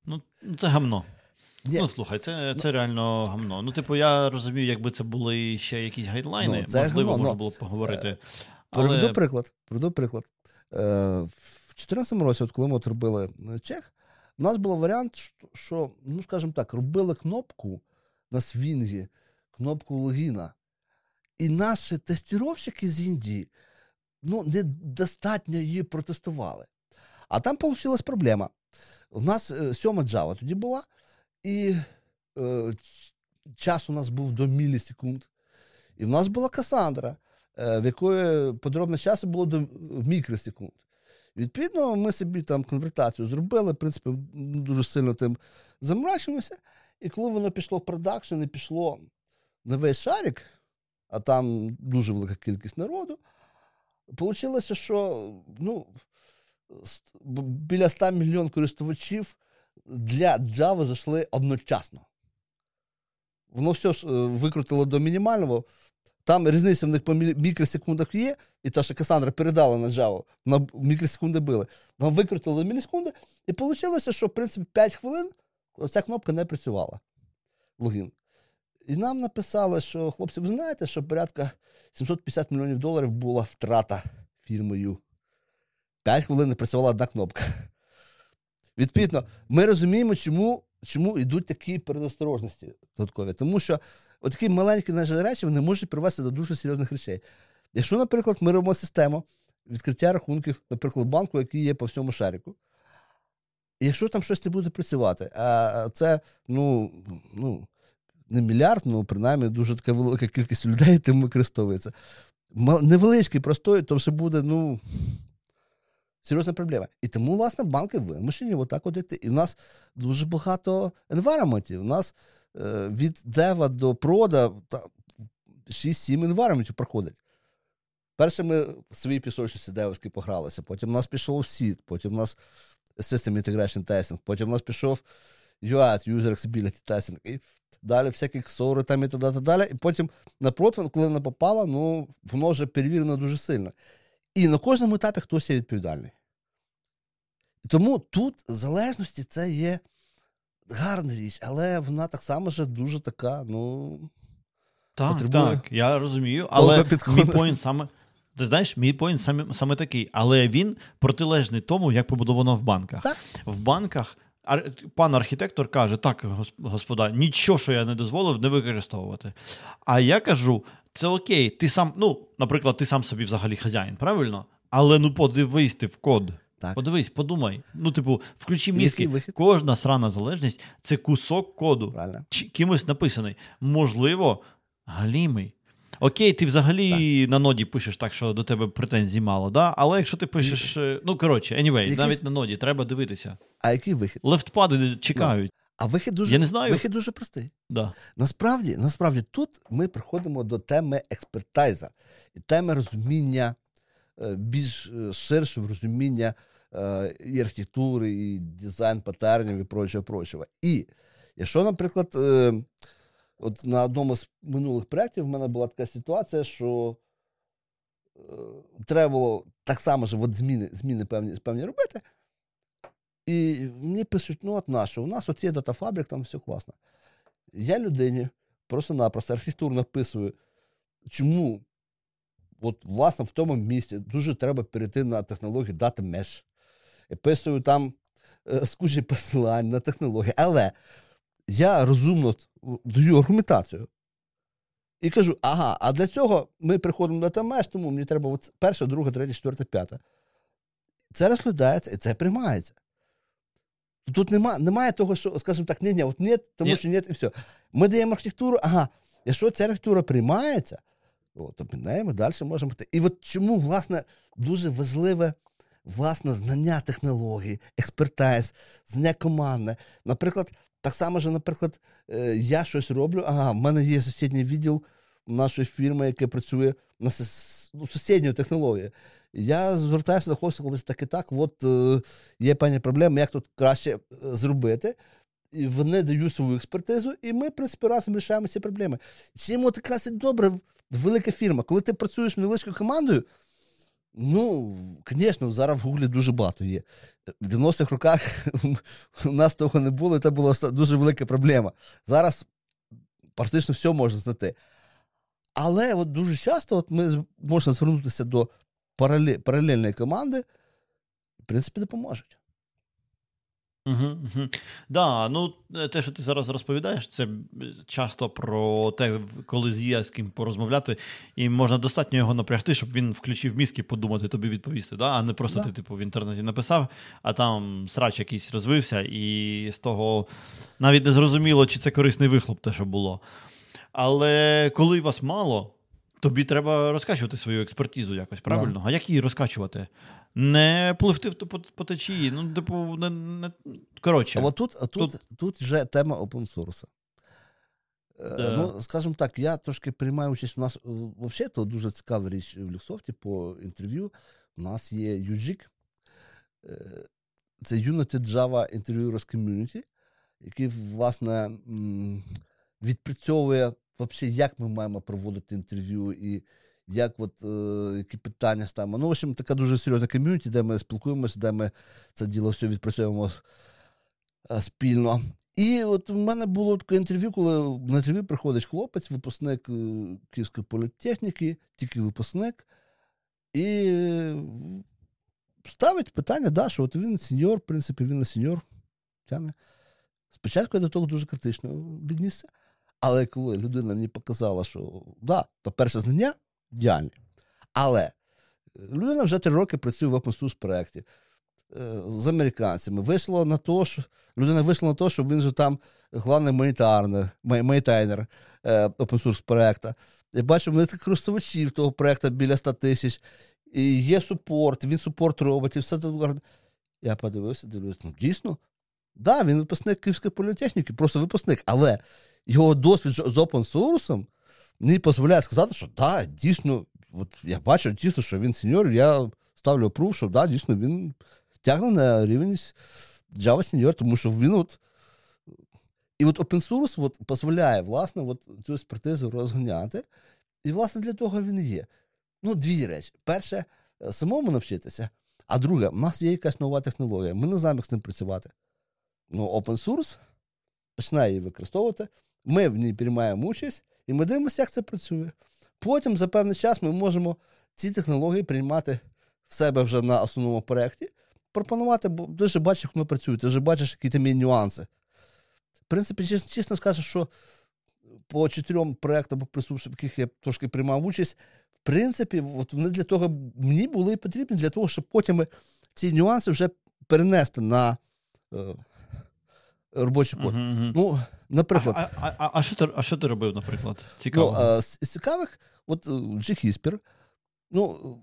Ну, це гамно. Yeah. Ну, слухай, це це реально гамно. Ну, типу, я розумію, якби це були ще якісь гайдлайни, ну, можливо, гамно, можна було б поговорити. Е, але... Приведу приклад. Приведу приклад. Е, 2014 році, от коли ми от робили е, чех, у нас був варіант, що, ну, скажімо так, робили кнопку на свінгі, кнопку логіна. І наші тестіровщики з Індії ну, недостатньо її протестували. А там вийшла проблема. У нас е, сьома Java тоді була, і е, час у нас був до мілісекунд. І в нас була Касандра, е, в якої подробне часу було до мікросекунд. Відповідно, ми собі там конвертацію зробили, в принципі, дуже сильно тим замрачимося. І коли воно пішло в продакшн і пішло на весь шарик, а там дуже велика кількість народу, вийшло, що ну, біля 100 мільйон користувачів для Java зайшли одночасно. Воно все викрутило до мінімального. Там різниця в них по мікросекундах є, і та, що Касандра передала на Java, на мікросекунди били. Нам викрутили мілісекунди, і вийшло, що в принципі 5 хвилин ця кнопка не працювала. Логін. І нам написали, що хлопці, ви знаєте, що порядка 750 мільйонів доларів була втрата фірмою. 5 хвилин не працювала одна кнопка. Відповідно, ми розуміємо, чому чому йдуть такі передосторожності додаткові. Тому що такі маленькі наші речі вони можуть привести до дуже серйозних речей. Якщо, наприклад, ми робимо систему відкриття рахунків, наприклад, банку, який є по всьому шарику, якщо там щось не буде працювати, а це ну, ну, не мільярд, ну принаймні дуже така велика кількість людей тим використовується. Невеличкий, простой, то все буде, ну. Серйозна проблема. І тому, власне, банки вимушені отак от йти. І в нас дуже багато енвайроментів. У нас від дева до прода 6-7 енвайроментів проходить. Перше ми в свої пісочниці девовські погралися, потім у нас пішов сіт, потім у нас System Integration Testing, потім у нас пішов UAT, User Accessibility Testing, і далі всякі ксори там і т.д. далі. І потім на противень, коли вона попала, ну, воно вже перевірено дуже сильно. І на кожному етапі хтось є відповідальний. Тому тут залежності це є гарна річ, але вона так само вже дуже така, ну. Так, так, я розумію, але мій поінт саме. Ти знаєш, мій point саме саме такий, але він протилежний тому, як побудовано в банках. Так. В банках пан архітектор каже: так, господа, нічого, що я не дозволив, не використовувати. А я кажу: це окей, ти сам, ну, наприклад, ти сам собі взагалі хазяїн, правильно? Але ну подивись ти в код. Так. Подивись, подумай. Ну, типу, включи мізки. Кожна срана залежність це кусок коду, Правильно. кимось написаний. Можливо, галімий. Окей, ти взагалі так. на ноді пишеш так, що до тебе претензій мало, да? але якщо ти пишеш. І... Ну, коротше, anyway, Якийсь... навіть на ноді треба дивитися. А який вихід? Лефтпади чекають. А вихід дуже Я не знаю. вихід дуже простий. Да. Насправді, насправді, тут ми приходимо до теми експертайза і теми розуміння, е, більш е, ширшого розуміння і архітектури, і дизайн патернів, і прочого, прочого. І якщо, наприклад, от на одному з минулих проєктів в мене була така ситуація, що треба було так само ж от зміни зміни певні певні робити. І мені пишуть, ну от нащо, у нас от є датафабрик, там все класно. Я людині просто-напросто архітектуру написую, чому от, власне, в тому місці дуже треба перейти на технологію Data Mesh. Я писую там е, скучі посилань на технології. Але я розумно даю аргументацію. І кажу, ага, а для цього ми приходимо на Mesh, тому мені треба от перше, друге, третє, четверте, п'яте. Це розглядається і це приймається. Тут нема, немає того, що, скажімо так, ні, ні, от ні, тому ні. що ні, і все. Ми даємо архітектуру, ага, якщо ця архітектура приймається, то ми далі можемо. І от чому, власне, дуже важливе власне знання технологій, експертайз, знання командне. Наприклад, так само ж, наприклад, е, я щось роблю, ага, в мене є сусідній відділ нашої фірми, яке працює на ну, сусідньої технології. Я звертаюся до хлопців, хлопці, так і так, от е, є певні проблеми, як тут краще е, зробити. І Вони дають свою експертизу, і ми, в принципі, разом рішаємо ці проблеми. Чим от якраз і добре, велика фірма. Коли ти працюєш невеличкою командою, ну, звісно, зараз в Гуглі дуже багато є. В 90-х роках у нас того не було, і це була дуже велика проблема. Зараз практично все можна знайти. Але от дуже часто от ми можна звернутися до паралельної команди, в принципі, допоможуть. Угу, угу. Да, ну те, що ти зараз розповідаєш, це часто про те, коли з з ким порозмовляти, і можна достатньо його напрягти, щоб він включив мізки, подумати, тобі відповісти. Да? А не просто да. ти, типу, в інтернеті написав, а там срач якийсь розвився, і з того навіть не зрозуміло, чи це корисний вихлоп, те, що було. Але коли вас мало, тобі треба розкачувати свою експертизу якось, правильно? Да. А як її розкачувати? Не пливти по, по течії. Ну, типу, не, не... коротше. А тут, а тут, тут... тут вже тема опенсорса. Да. Ну, скажімо так, я трошки приймаю участь у нас взагалі то дуже цікава річ в Люксофті по інтерв'ю. У нас є UGIC, е, це Unity Java Interviewers Community, який, власне, відпрацьовує взагалі, як ми маємо проводити інтерв'ю і як от, е, які питання ставимо. Ну, в общем, така дуже серйозна ком'юніті, де ми спілкуємося, де ми це діло все відпрацьовуємо е, спільно. І от в мене було таке інтерв'ю, коли на інтерв'ю приходить хлопець, випускник е, Київської політехніки, тільки випускник, і ставить питання, да, що от він senior, в принципі, він не senior. Тяне. Спочатку я до того дуже критично віднісся. Але коли людина мені показала, що да, то перше знання ідеальні. Але людина вже три роки працює в open source проєкті е, з американцями. Вийшло на те, що людина вийшла на те, що він же там головний maintainer е, open source проєкту. Я бачу, вони користувачів того проєкту біля 100 тисяч. І є супорт, він супорт робить, і все це. Я подивився, дивлюсь, ну дійсно, да, він випускник Київської політехніки, просто випускник, але його досвід з open source мені дозволяє сказати, що да, дійсно, от я бачу дійсно, що він сеньор, я ставлю пруф, що да, дійсно він тягне на рівень Java сеньор, тому що він от. І от open source от, дозволяє, власне, от, цю експертизу розганяти. І, власне, для того він є. Ну, дві речі. Перше, е, самому навчитися, а друге, у нас є якась нова технологія. Ми не знаємо, як з ним працювати. Ну, open source починає її використовувати, ми в ній приймаємо участь, і ми дивимося, як це працює. Потім за певний час ми можемо ці технології приймати в себе вже на основному проєкті, пропонувати, бо ти вже бачиш, як воно працює, ти вже бачиш, які там є нюанси. В принципі, чесно, чесно скажу, що по чотирьом проєктам, в яких я трошки приймав участь, в принципі, от вони для того мені були потрібні для того, щоб потім ці нюанси вже перенести на е, робочий код. Uh-huh, uh-huh. Ну, наприклад. А а, а, а, що ти а що ти робив, наприклад? Цікаво. Ну, з, з цікавих, от Джихіспір, ну,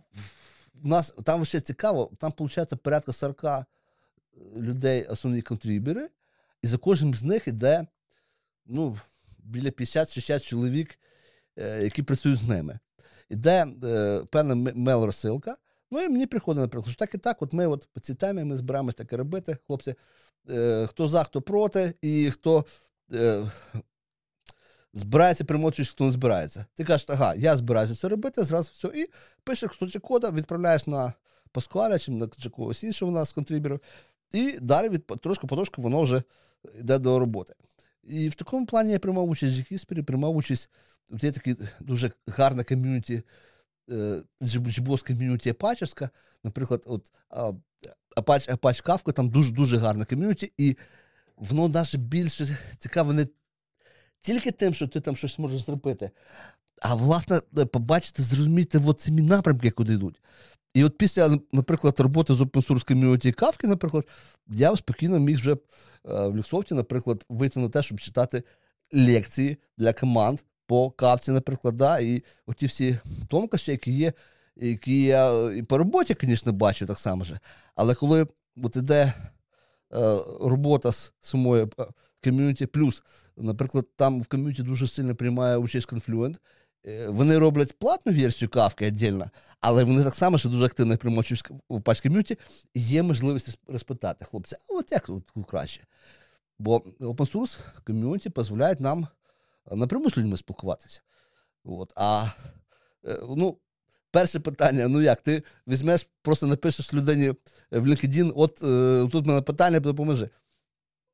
в нас там ще цікаво, там, виходить, порядка 40 е, людей, основні контрибери, і за кожним з них іде ну, біля 50-60 чоловік, е, які працюють з ними. Іде е, певна мейл-розсилка. Ну і мені приходить, наприклад, що так і так, от ми от по цій темі ми збираємось таке робити, хлопці. Е, хто за, хто проти, і хто е, збирається приймати, хто не збирається. Ти кажеш, ага, я збираюся це робити, зразу все. І пишеш кусочок кода, відправляєш на Паскаля чи на когось іншого у нас контриберів, і далі від трошки потрошки воно вже йде до роботи. І в такому плані я приймав участь в Гіспері, приймав участь в є такі дуже гарна ком'юніті, джибос ком'юніті Апачівська. Наприклад, от Apache, Apache Kafka, там дуже-дуже гарна ком'юніті, і воно навіть більше цікаве не тільки тим, що ти там щось можеш зробити, а власне побачити, зрозуміти от самі напрямки, куди йдуть. І от після, наприклад, роботи з open source ком'юніті Кавки, наприклад, я спокійно міг вже в Люксофті, наприклад, вийти на те, щоб читати лекції для команд по кавці, наприклад, да, і оті всі тонкощі, які є які я і по роботі, звісно, бачив так само. же. Але коли от іде е, робота з самою ком'юніті, плюс, наприклад, там в ком'юніті дуже сильно приймає участь Confluent, е, вони роблять платну версію кавки віддільно, але вони так само ще дуже активно приймають у патч ком'юніті, і є можливість розпитати хлопця, а от як тут краще? Бо open source ком'юніті дозволяє нам напряму з людьми спілкуватися. От, А е, ну, Перше питання: ну як, ти візьмеш, просто напишеш людині в LinkedIn, от е, тут в мене питання, допоможи.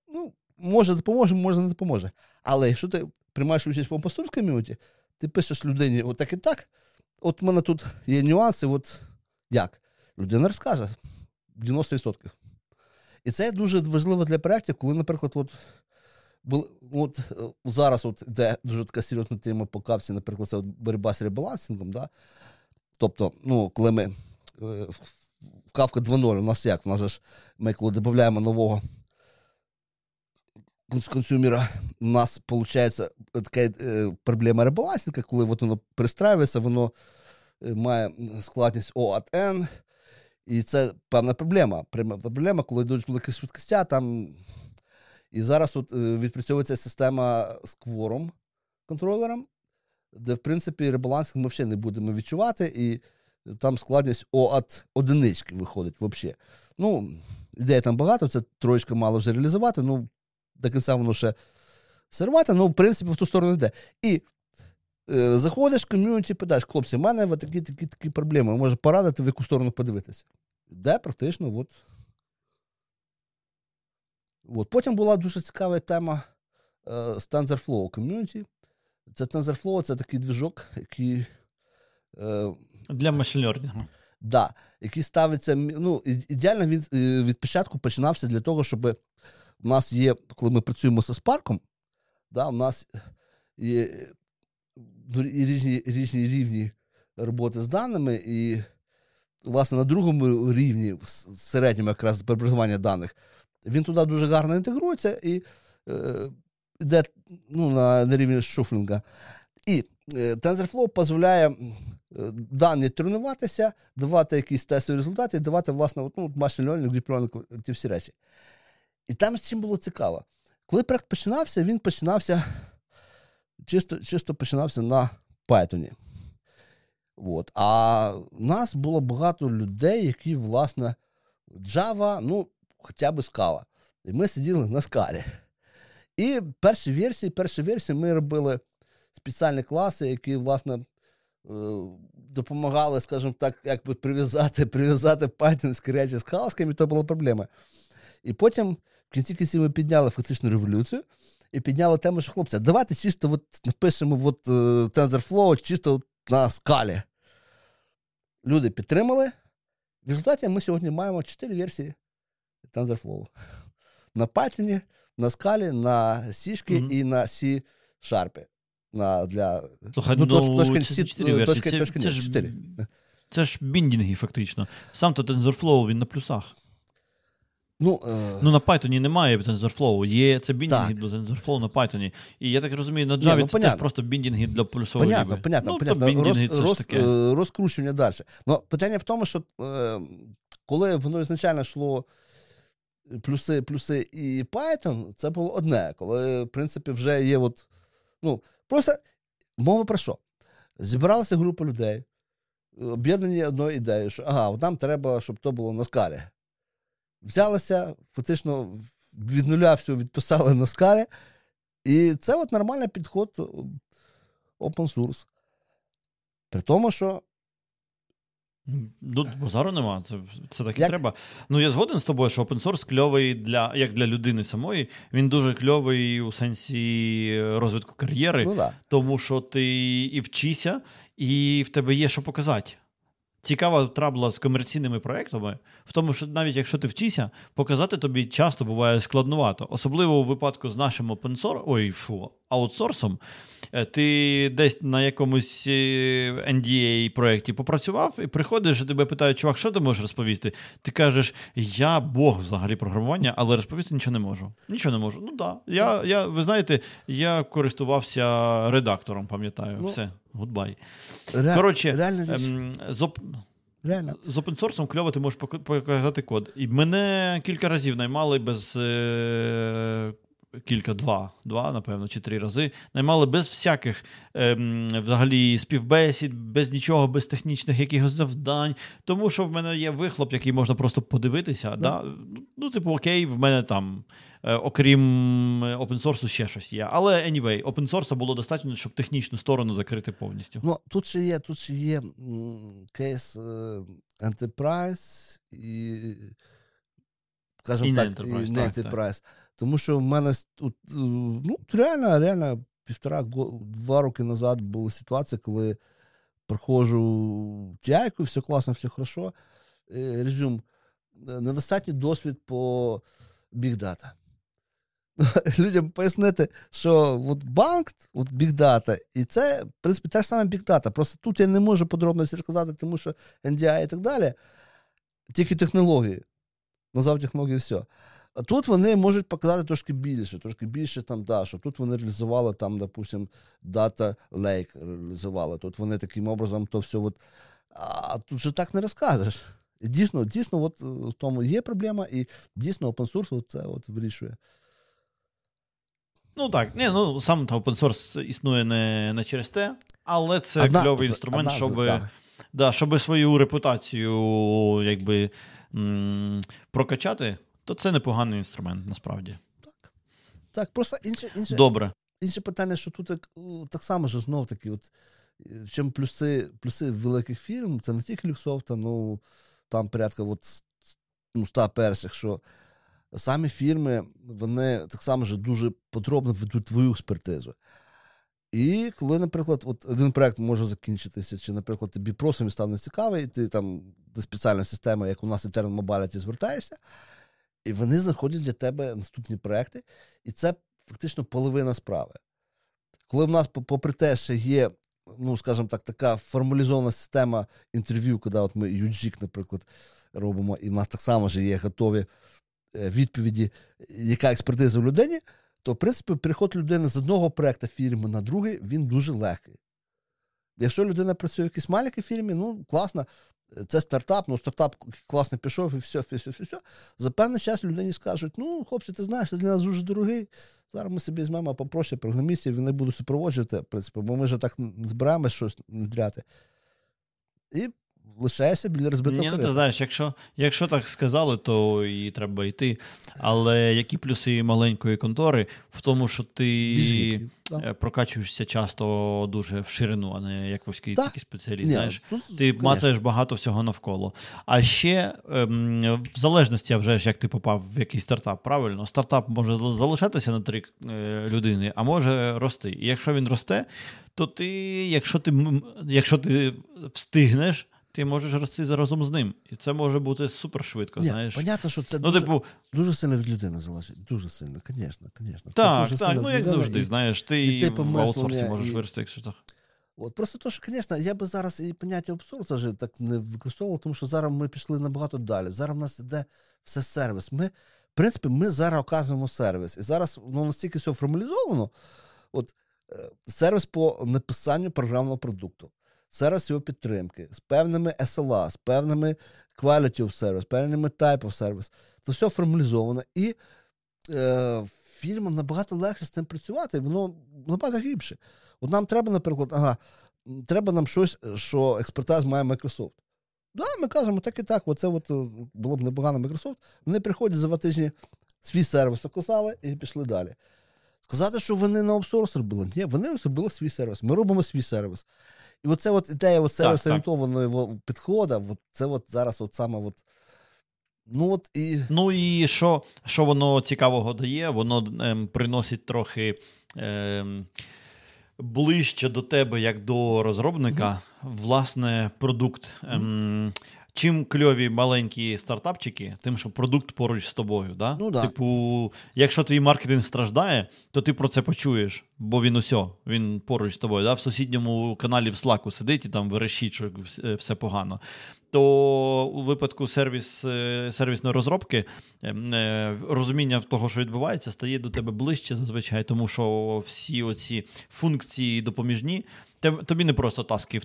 Ну, може, допоможе, може, не допоможе. Але якщо ти приймаєш участь в опостольській ком'юніті, ти пишеш людині отак і так, от в мене тут є нюанси, от як? Людина розкаже 90%. І це дуже важливо для проєктів, коли, наприклад, от, от зараз от, де дуже така серйозна тема по капці, наприклад, це от боротьба з ребалансингом, да? Тобто, ну, коли ми е, в Kafka 2.0 у нас як? У нас ж ми коли додаємо нового консюмера, у нас виходить така е, проблема ребалансінга, коли от воно пристраюється, воно е, має складність O от N. І це певна проблема. Проблема, коли йдуть великі швидкостя, там. І зараз от відпрацьовується система з квором контролером, де, в принципі, ребалансинг ми взагалі не будемо відчувати, і там складність от одинички виходить взагалі. Ну, ідей там багато, це троєчка мало вже реалізувати, ну, до кінця воно ще сервати, ну, в принципі, в ту сторону йде. І е, заходиш в ком'юніті, питаєш, хлопці, в мене такі такі такі проблеми, може порадити, в яку сторону подивитися. Де практично, от. От. Потім була дуже цікава тема е, TensorFlow ком'юніті. Це TensorFlow це такий движок, який. Е, Для машин-лернінгу. Да, який ставиться. ну, Ідеально він е, від початку починався для того, щоб у нас є, коли ми працюємо з Spark, да, у нас є ну, різні різні рівні роботи з даними, і, власне, на другому рівні, середньому якраз преобразування даних, він туди дуже гарно інтегрується і е, йде ну, на, рівні шуфлінга. І е, TensorFlow дозволяє е, дані тренуватися, давати якісь тестові результати давати, власне, ну, learning, deep learning, ті всі речі. І там з чим було цікаво. Коли проект починався, він починався чисто чисто починався на Python. От. А в нас було багато людей, які, власне, Java, ну, хоча б скала. І ми сиділи на скалі. І перші версії, перші версії ми робили спеціальні класи, які, власне, е, допомагали, скажімо так, якби прив'язати прив'язати пайтонські речі з халсками, то була проблема. І потім, в кінці кінців, ми підняли фактичну революцію і підняли тему, що хлопці, давайте чисто от напишемо от, uh, TensorFlow чисто на скалі. Люди підтримали. В результаті ми сьогодні маємо чотири версії TensorFlow. На Python, на скалі, на C mm-hmm. і на C-Sharp. На, для... Слухай, ну, ну, точки, це, точки, версії. це, точки, це, ж, це ж біндінги, фактично. Сам то TensorFlow, він на плюсах. Ну, е... ну на Python немає TensorFlow, є це біндінги для TensorFlow на Python. І я так розумію, на Java ну, це теж просто біндінги для плюсової Понятно, понятно, ну, понятно. Роз, роз, таке. Е, розкручування далі. Ну, питання в тому, що е, коли воно ізначально йшло плюси, плюси і Python, це було одне. Коли, в принципі, вже є от, ну, просто мова про що? Зібралася група людей, об'єднані одною ідеєю, що ага, от нам треба, щоб то було на скалі взялися, фактично від нуля все відписали на скалі. І це от нормальний підход open source. При тому, що. Ну, базару нема, це це так і як? треба. Ну, я згоден з тобою, що open source кльовий для як для людини самої, він дуже кльовий у сенсі розвитку кар'єри, ну, да. тому що ти і вчися, і в тебе є що показати цікава трабла з комерційними проектами в тому, що навіть якщо ти вчишся, показати тобі часто буває складновато. Особливо у випадку з нашим опенсор, ой, фу, аутсорсом. Е, ти десь на якомусь NDA е, проєкті попрацював і приходиш, і тебе питають, чувак, що ти можеш розповісти? Ти кажеш, я Бог взагалі програмування, але розповісти нічого не можу. Нічого не можу. Ну так. Да. Я, я, ви знаєте, я користувався редактором, пам'ятаю. Ну, Все, goodbye. Ре... Коротше, реально ем, з, оп... з опенсорсом кльово ти можеш показати код. І мене кілька разів наймали без. Е кілька, два, два, напевно, чи три рази. Наймали без всяких ем, взагалі співбесід, без нічого, без технічних якихось завдань. Тому що в мене є вихлоп, який можна просто подивитися. Yeah. Да? Ну, типу, окей, в мене там, е, окрім опенсорсу, ще щось є. Але anyway, опенсорса було достатньо, щоб технічну сторону закрити повністю. Ну, Тут ще є тут ще є кейс е, Enterprise і. Скажімо так, і не Enterprise. Так. Тому що в мене е, ну, реально, реально півтора-два роки назад була ситуація, коли проходжу тяйку, все класно, все хорошо. Е, резюм. Е, недостатній досвід по бігдата. Людям пояснити, що от банк, от бігдата, і це, в принципі, те ж саме бігдата. Просто тут я не можу подробності розказати, тому що NDI і так далі. Тільки технології. Назвав технології все. А тут вони можуть показати трошки більше, трошки більше там, да, що тут вони реалізували там, допустим, Data Lake реалізували. Тут вони таким образом то все. От, а тут же так не розкажеш. І Дійсно, дійсно, от е, в тому є проблема, і дійсно open source це от вирішує. Ну так, ні, ну сам open source існує не не через те, але це одна, кльовий інструмент, одна, щоб да. Да, щоб свою репутацію якби м- прокачати то це непоганий інструмент, насправді. Так. Так, просто інше інше, Добре. інше питання, що тут так, так само що знов таки, от, в чому плюси плюси великих фірм, це не тільки Люксофта, ну там порядка от, ну, 100 перших, що самі фірми, вони так само ж дуже подробно ведуть твою експертизу. І коли, наприклад, от один проект може закінчитися, чи, наприклад, тобі просто став нецікавий, і ти там до спеціальної системи, як у нас Eternal Mobility, звертаєшся, і вони знаходять для тебе наступні проекти, і це фактично половина справи. Коли в нас, попри те, що є ну, скажімо так, така формалізована система інтерв'ю, коли от ми UGIC, наприклад, робимо, і в нас так само вже є готові е, відповіді, яка експертиза в людині, то, в принципі, переход людини з одного проекту фірми на другий, він дуже легкий. Якщо людина працює в якійсь маленькій фірмі, ну класно, це стартап, ну стартап класно пішов, і все, все, все, все. За певний час людині скажуть: ну, хлопці, ти знаєш, це для нас дуже дорогий. Зараз ми собі візьмемо попроще програмістів, вони будуть супроводжувати, в принципі, бо ми вже так збираємось щось вдряти. І лишаєшся біля розбитого Ні, ну, ти знаєш, якщо якщо так сказали, то і треба йти. Але які плюси маленької контори в тому, що ти Біжі, е, прокачуєшся часто дуже в ширину, а не як вузький такий спеціаліст. Ні, знаєш, тут, Ти конечно. мацаєш багато всього навколо. А ще ем, в залежності, вже ж як ти попав в якийсь стартап, правильно, стартап може залишатися на три е, людини, а може рости. І якщо він росте, то ти, якщо ти, якщо ти встигнеш ти можеш рости разом з ним. І це може бути супер швидко. Ні, знаєш. Понятно, що це ну, дуже, типу... дуже сильно від людини залежить. Дуже сильно, звісно, звісно. Так, це так, ну як завжди, і, знаєш, ти і, і в аутсорсі можеш і... вирости, якщо так. От, Просто то, що, звісно, я би зараз і поняття аутсорсу вже так не використовував, тому що зараз ми пішли набагато далі. Зараз в нас іде все сервіс. Ми, В принципі, ми зараз оказуємо сервіс. І зараз ну, настільки все формалізовано. От, е, Сервіс по написанню програмного продукту сервіс його підтримки, з певними SLA, з певними quality of service, з певними type of service. Це все формалізовано. І е, фірмам набагато легше з цим працювати, воно набагато гірше. От нам треба, наприклад, ага, треба нам щось, що експертаз має Microsoft. Да, ми кажемо, так і так, оце от е, було б непогано Microsoft. Вони приходять за два тижні свій сервіс оказали і пішли далі. Сказати, що вони на аутсорс робили. Ні, вони зробили свій сервіс. Ми робимо свій сервіс. І оце от ідея от сервіс-орієнтованого підходу, це от зараз от саме от. Ну от і Ну і що що воно цікавого дає? Воно ем, приносить трохи ем, ближче до тебе, як до розробника, mm-hmm. власне, продукт. Ем, Чим кльові маленькі стартапчики, тим, що продукт поруч з тобою. Да? Ну, да. Типу, якщо твій маркетинг страждає, то ти про це почуєш, бо він усе, він поруч з тобою. Да? В сусідньому каналі в Slack сидить і там верещить, що все погано. То у випадку сервіс, е, сервісної розробки е, розуміння того, що відбувається, стає до тебе ближче зазвичай, тому що всі оці функції допоміжні, тобі не просто таски в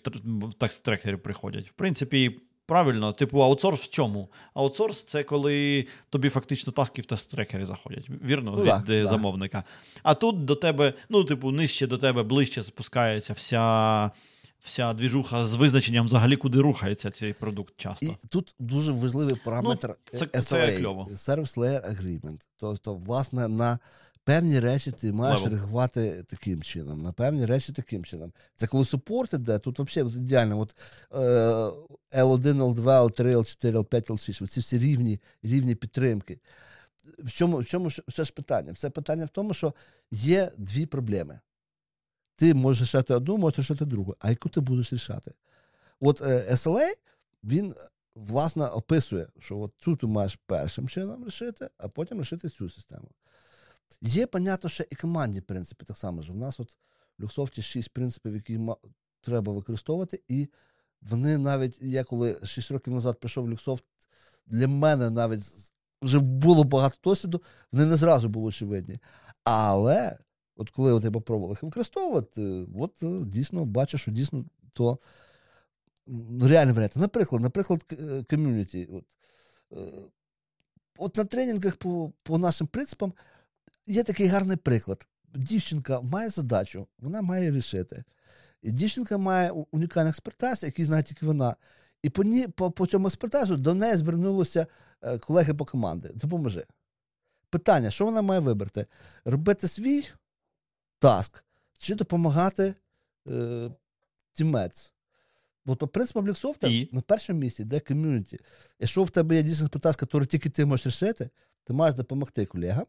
такс-трекері приходять. В принципі. Правильно, типу, аутсорс в чому? Аутсорс це коли тобі фактично таски в тест-трекері заходять, вірно, ну, від да, е, замовника. А тут до тебе, ну, типу, нижче до тебе ближче спускається вся вся двіжуха з визначенням взагалі, куди рухається цей продукт часто. І Тут дуже важливий параметр ну, це, SLA, це кльово. Service Layer Agreement. Тобто, власне, на певні речі ти маєш Level. реагувати таким чином, на певні речі таким чином. Це коли супорт іде, тут взагалі ідеально. От, е, L1, L2, L3, L4, L5, L6. Ці всі рівні рівні підтримки. В чому в чому все ж питання? Це питання в тому, що є дві проблеми. Ти можеш рішати одну, можеш рішати другу. А яку ти будеш рішати? От е, SLA, він. Власне, описує, що от цю ти маєш першим чином рішити, а потім рішити цю систему. Є, понятно, що і командні принципи так само. ж. У нас от в Люксофті шість принципів, які треба використовувати, і вони навіть, я коли 6 років назад прийшов в Люксофт, для мене навіть вже було багато досвіду, вони не зразу були очевидні. Але от коли от я попробував їх використовувати, от е, дійсно бачу, що дійсно то реальний варіант. Наприклад, наприклад, е, ком'юніті. От, е, от на тренінгах по, по нашим принципам є такий гарний приклад. Дівчинка має задачу, вона має рішити. І Дівчинка має унікальний експертаз, який знає тільки вона. І по ні, по, по цьому експертазу до неї звернулися е, колеги по команді. Допоможи. Питання: що вона має вибрати? Робити свій таск чи допомагати е, тімець? Бо по принципу Бліксофта на першому місці йде ком'юніті. Якщо в тебе є дійсно експертаз, який тільки ти можеш рішити, ти маєш допомогти колегам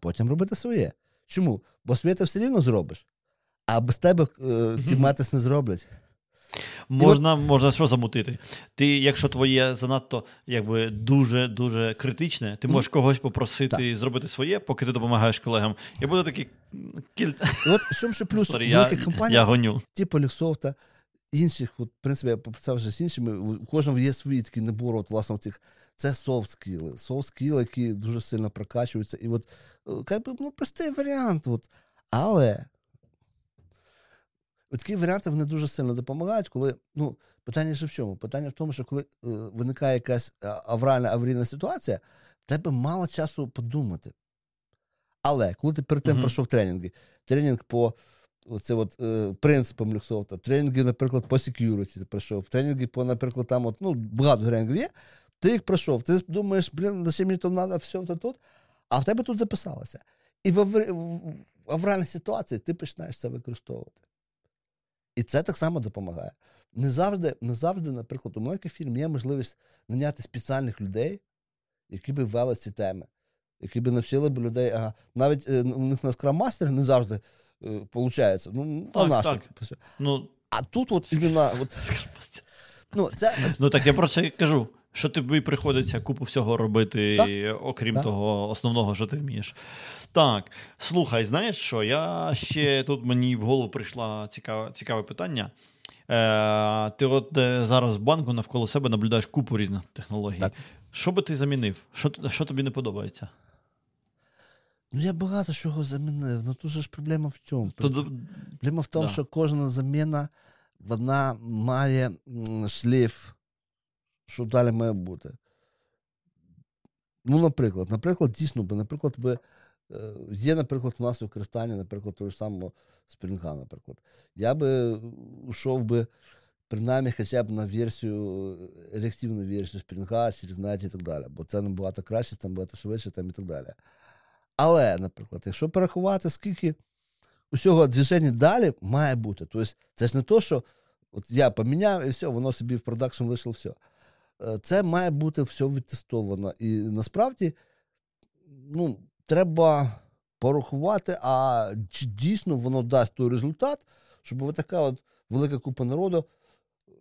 потім робити своє. Чому? Бо своє ти все рівно зробиш, а без тебе е, ті матис не зроблять. Можна, можна що замутити. Ти, якщо твоє занадто якби дуже дуже критичне, ти можеш когось попросити зробити своє, поки ти допомагаєш колегам. І буде такий кіль. І от що ще плюс Sorry, великих я, компаній, я гоню. типу Люксофта, інших, от, в принципі, я попрацював вже з іншими, у кожного є свій такий набор, от, власне, цих, це софт скіли. Софт скіли, які дуже сильно прокачуються. І от, е, як би, ну, простий варіант. От. Але от такі варіанти вони дуже сильно допомагають, коли, ну, питання ж в чому? Питання в тому, що коли е, виникає якась е, авральна аварійна ситуація, тебе мало часу подумати. Але коли ти перед тим Мгм. пройшов тренінги, тренінг по оце от, е, принципам Люксофта, тренінги, наприклад, по security ти пройшов, тренінги по, наприклад, там, от, ну, багато тренінгів є, ти їх пройшов, ти думаєш, блін, зачем мені то треба, все це тут, а в тебе тут записалося. І в, в авральній ситуації ти починаєш це використовувати. І це так само допомагає. Не завжди, не завжди, наприклад, у маленьких фірм є можливість наняти спеціальних людей, які би ввели ці теми, які би навчили б людей. Ага. Навіть е, у них на скрам-мастер не завжди виходить. Ну, а Так, наше, так. Ну, А тут, от іменно, от, ну, це ну так я просто кажу. Що тобі приходиться купу всього робити, Так. окрім Так. того основного, що ти вмієш. Так, слухай, знаєш що? Я ще тут мені в голову прийшло цікаве, цікаве питання. Е, ти от е, зараз в банку навколо себе наблюдаєш купу різних технологій. Так. Що би ти замінив? Що, що тобі не подобається? ну, я багато чого замінив. Ну тут же ж проблема в чому? То, Проблема в тому, Да. що кожна заміна вона має м, шлейф, що далі має бути. Ну, наприклад, наприклад, дійсно би, наприклад, би, е, є, наприклад, у нас використання, наприклад, того ж самого спринга, наприклад. Я би йшов би принаймні хоча б на версію, е, реактивну версію спринга через і так далі, бо це набагато краще, там багато швидше там і так далі. Але, наприклад, якщо порахувати, скільки усього движення далі має бути. Тобто, це ж не то, що от я поміняв і все, воно собі в продакшн вийшло все. Е, Це має бути все відтестовано. І насправді ну, треба порахувати, а чи дійсно воно дасть той результат, щоб така от велика купа народу е,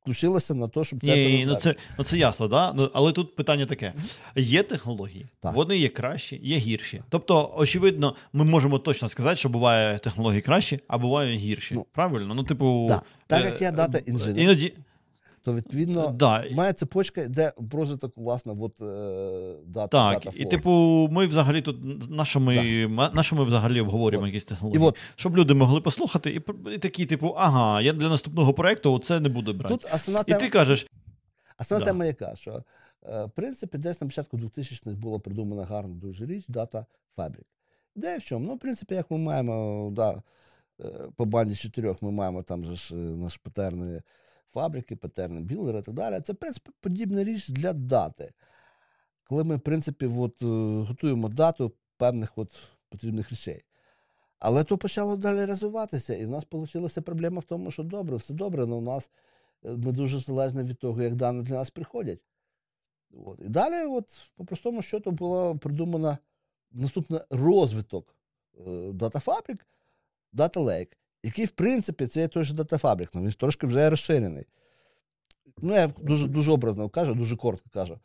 включилася на те, щоб це Ні, ні, ну це, ну це ясно, да? ну, але тут питання таке: є технології, Так. вони є кращі, є гірші. Тобто, очевидно, ми можемо точно сказати, що буває технології кращі, а бувають гірші. Ну, Правильно? Ну, типу, так. Так е, як я дата інженер. Іноді, То відповідно да, має цепочка, йде в розвиток, власне, от, е, дата, так, дата і типу, ми взагалі тут на що ми, на що ми взагалі обговорюємо От. якісь І технології? от Щоб люди могли послухати і, і такі, типу, ага, я для наступного проекту це не буду брати. тут основна і тема, ти кажеш, основна Да. тема яка, що е, в принципі десь на початку 2000-х була придумана гарна дуже річ дата фабрик. Ідея в чому? Ну, в принципі, як ми маємо, да, е, по банді чотирьох ми маємо там же ж е, наші патерни фабрики, патерни білдери і так далі. Це, в принципі, подібна річ для дати. Коли ми, в принципі, от, е, готуємо дату певних от, потрібних речей. Але то почало далі розвиватися, і в нас вийшла проблема в тому, що добре, все добре, але у нас е, ми дуже залежні від того, як дані для нас приходять. От. І далі, от, по простому счету, було придумано наступний розвиток е, датафабрик, Data Lake, який, в принципі, це є той же датафабрик, але він трошки вже розширений. Ну, я дуже, дуже образно кажу, дуже коротко кажу.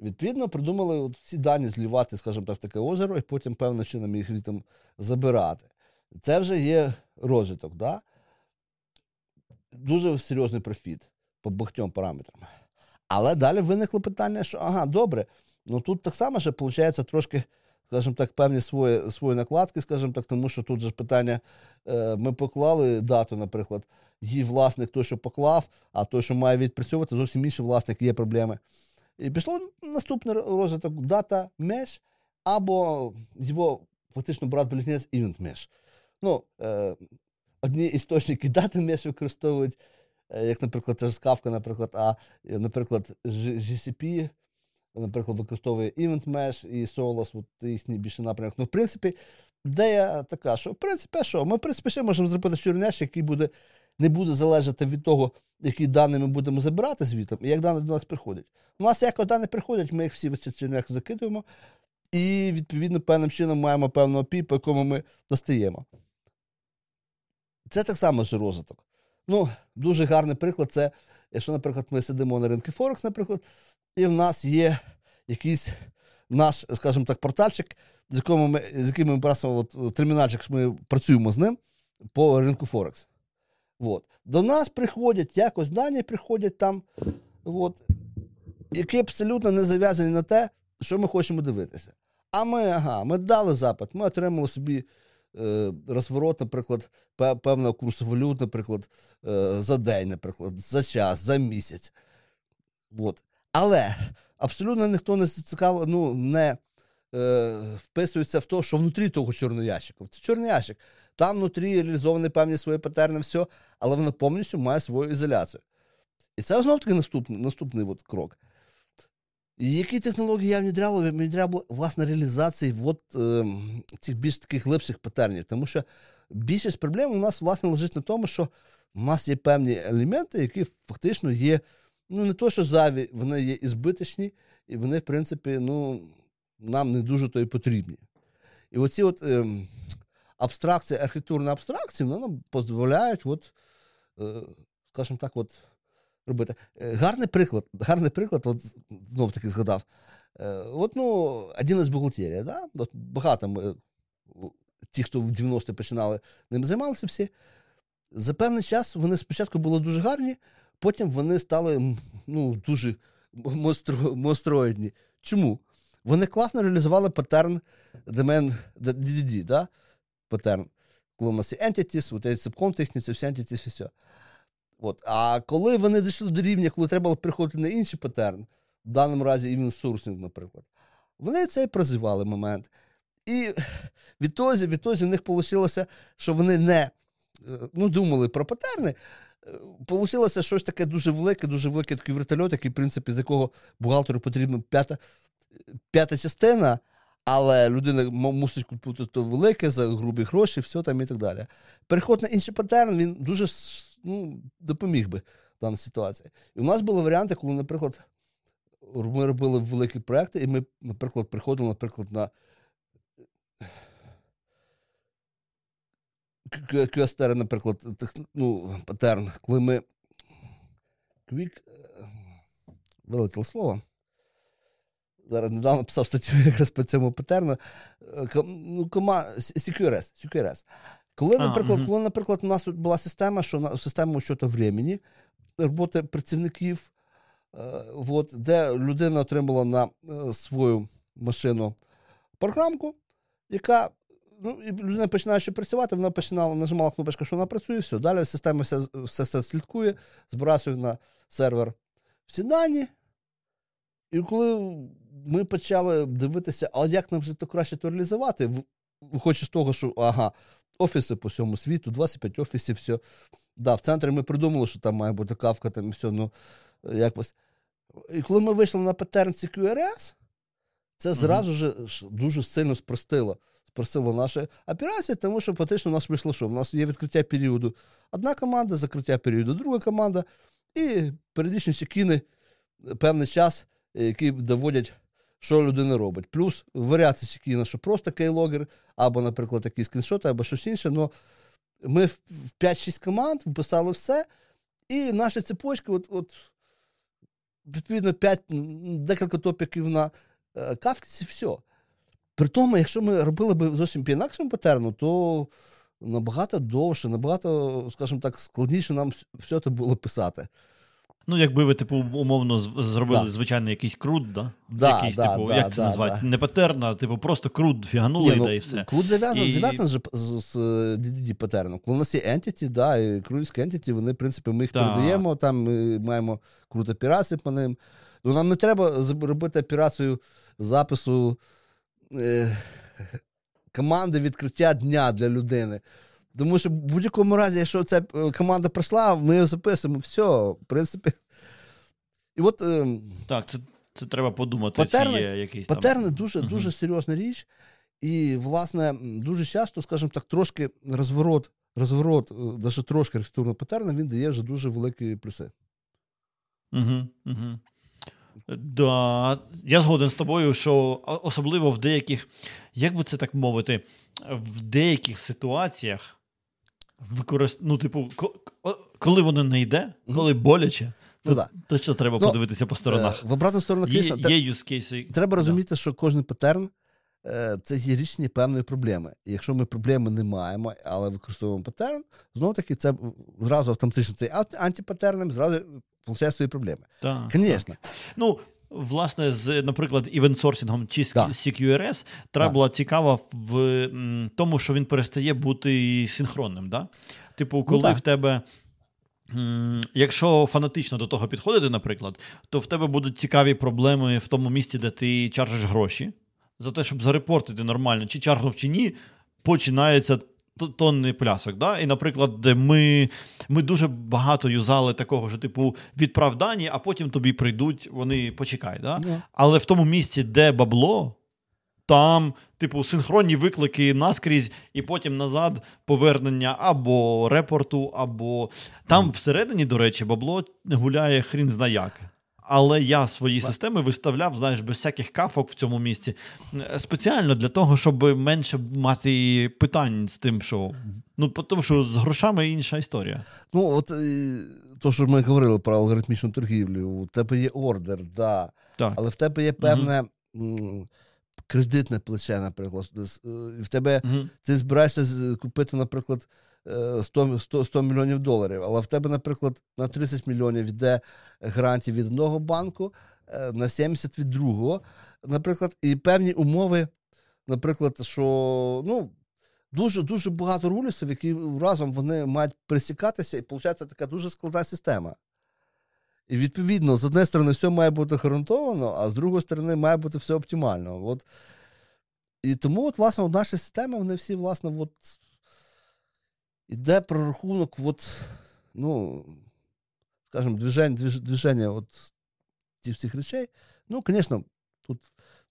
Відповідно, придумали от всі дані злівати, скажімо так, в таке озеро, і потім певним чином їх звідти забирати. Це вже є розвиток, да? дуже серйозний профіт по багатьом параметрам. Але далі виникло питання, що ага, добре, ну тут так само ще виходить трошки, скажімо так, певні свої, свої накладки, скажімо так, тому що тут же питання, е, ми поклали дату, наприклад, її власник той, що поклав, а той, що має відпрацьовувати, зовсім інший власник, є проблеми. І пішло наступний розвиток Data Mesh або його фактично брат-близнець Event Mesh. Ну, е, одні істочники Data Mesh використовують, е, як, наприклад, теж Kafka, наприклад, а, наприклад, GCP, наприклад, використовує Event Mesh і Solos, от їхній більше напрямок. Ну, в принципі, ідея така, що в принципі, що? Ми, в принципі, ще можемо зробити щурняш, який буде, не буде залежати від того, які дані ми будемо забирати звітом, і як дані до нас приходять. У нас як дані приходять, ми їх всі в цей чернях закидуємо, і, відповідно, певним чином маємо певного пі, по якому ми достаємо. Це так само ж розвиток. Ну, дуже гарний приклад це, якщо, наприклад, ми сидимо на ринку Форекс, наприклад, і в нас є якийсь наш, скажімо так, портальчик, з яким ми, з яким ми просто от, термінальчик, ми працюємо з ним по ринку Форекс. От. До нас приходять якось дані приходять там, от, які абсолютно не зав'язані на те, що ми хочемо дивитися. А ми, ага, ми дали запит, ми отримали собі е, розворот, наприклад, певного курсу валют, наприклад, е, за день, наприклад, за час, за місяць. От. Але абсолютно ніхто не цікаво, ну, не е, вписується в те, що внутрі того чорного ящика. Це чорний ящик. Там внутрі реалізовані певні свої патерни, все, але воно повністю має свою ізоляцію. І це знов таки наступний наступний от крок. Які технології я внедряв? Я внедряв, власне, реалізації от, е, цих більш таких глибших патернів. Тому що більшість проблем у нас, власне, лежить на тому, що у нас є певні елементи, які фактично є, ну, не то, що заві, вони є ізбиточні, і вони, в принципі, ну, нам не дуже то і потрібні. І оці от е, абстракції, архітектурні абстракції, вони нам дозволяють, от, е, скажімо так, от, робити. Е, гарний приклад, гарний приклад, от знов таки згадав. Е, от, ну, один із бухгалтерія, да? От багато ми, ті, хто в 90-ті починали ним займалися всі. За певний час вони спочатку були дуже гарні, потім вони стали ну, дуже монстро, монстроїдні. Чому? Вони класно реалізували паттерн домен DDD, да? паттерн. Коли у нас є entities, от ці subcontext, це всі entities, і все. От. А коли вони дійшли до рівня, коли треба було приходити на інший паттерн, в даному разі інсурсинг, наприклад, вони цей прозивали момент. І відтоді, відтоді в них вийшло, що вони не е, ну, думали про патерни. Получилося щось таке дуже велике, дуже великий такий вертольот, який, в принципі, з якого бухгалтеру потрібна п'ята п'ята частина, але людина мусить купити то велике за грубі гроші, все там і так далі. Переход на інший патерн, він дуже ну, допоміг би в даній ситуації. І у нас були варіанти, коли, наприклад, ми робили великі проекти, і ми, наприклад, приходили, наприклад, на QSTR, наприклад, ну, патерн, коли ми Quick, е, вилетіло слово. Зараз недавно писав статтю якраз по цьому патерну. Е, ну, кома, CQRS, CQRS. Коли, наприклад, а, коли, наприклад, у нас була система, що на система учету времени, роботи працівників, е, от, де людина отримала на е, свою машину програмку, яка ну, і людина починаючи працювати, вона починала, нажимала кнопочку, що вона працює, все. Далі система все, все, все слідкує, збирає на сервер всі дані. І коли ми почали дивитися, а як нам вже то краще то реалізувати, виходячи з того, що ага, офіси по всьому світу, 25 офісів, все. Да, В центрі ми придумали, що там має бути кавка, там і все. ну, якось. І коли ми вийшли на паттерн CQRS, це зразу ж дуже сильно спростило. Спростило наші операції, тому що фактично у нас вийшло, що у нас є відкриття періоду одна команда, закриття періоду друга команда, і періодичні чекіни певний час, які доводять що людина робить. Плюс варіації чекіна, що просто кейлогер, або, наприклад, якісь скріншоти, або щось інше. Но ми в 5-6 команд вписали все, і наші цепочки, от, от відповідно, 5, декілька топіків на е, кавці, все. При тому, якщо ми робили б зовсім по інакшому патерну, то набагато довше, набагато, скажімо так, складніше нам все це було писати. Ну, якби ви, типу, умовно зробили да. звичайний якийсь крут, да? Да, якийсь, да, типу, да, як це назвати? Не патерн, а типу просто крут фіганули ну, і все. Крут зав'язаний і... зав'язан з, з, з DDD патерном. Коли у нас є entity, да, і крутські entity, вони, в принципі, ми їх да. передаємо, там ми маємо крут операції по ним. Ну, Нам не треба робити операцію запису е, команди відкриття дня для людини. Тому що в будь-якому разі, якщо ця е, команда пройшла, ми її записуємо, все, в принципі. І от, е, Так, це це треба подумати. Патерни, чи є якийсь патерни там... дуже дуже серйозна річ. І, власне, дуже часто, скажімо так, трошки розворот, розворот, навіть е, трошки архітектурного патерна, він дає вже дуже великі плюси. Угу, угу. Да, Я згоден з тобою, що особливо в деяких, як би це так мовити, в деяких ситуаціях використ... ну, типу, коли воно не йде, коли боляче, ну, то, що треба ну, подивитися по сторонах. Е, в обратну сторону, є, є use cases. Треба розуміти, да. що кожен патерн це є рішення певної проблеми. І якщо ми проблеми не маємо, але використовуємо патерн, знову таки це зразу автоматично цей антипатерном, зразу получає свої проблеми. Так, Звісно. Ну, Власне, з, наприклад, івентсорсингом чи з CQRS треба була цікава в м, тому, що він перестає бути синхронним. Да? Типу, ну коли ну, в тебе. Якщо фанатично до того підходити, наприклад, то в тебе будуть цікаві проблеми в тому місці, де ти чаржиш гроші. За те, щоб зарепортити нормально, чи чаргнув, чи ні, починається тонний плясок. Да? І, наприклад, ми ми дуже багато юзали такого, що, типу, відправ дані, а потім тобі прийдуть, вони почекай. Да? Yeah. Але в тому місці, де бабло, там, типу, синхронні виклики наскрізь, і потім назад повернення або репорту, або там всередині, до речі, бабло гуляє хрін зна як. Але я свої системи виставляв, знаєш, без всяких кафок в цьому місці. Е, спеціально для того, щоб менше мати питань з тим, що. Ну, тому що з грошами інша історія. Ну, от е, то, що ми говорили про алгоритмічну торгівлю, у тебе є ордер, да. так. але в тебе є певне. Угу. Кредитне плече, наприклад, е, в тебе uh ти збираєшся купити, наприклад, 100 100, 100 мільйонів доларів. Але в тебе, наприклад, на 30 мільйонів йде грантів від одного банку, е, на 70 від другого. Наприклад, і певні умови, наприклад, що ну, дуже дуже багато рулісів, які разом вони мають присікатися, і виходить така дуже складна система. І відповідно, з однієї сторони, все має бути гарантовано, а з другої сторони, має бути все оптимально. От. І тому, от, власне, наші системи, вони всі, власне, от, іде прорахунок, от, ну, скажімо, движення, движення от цих всіх речей. Ну, звісно, тут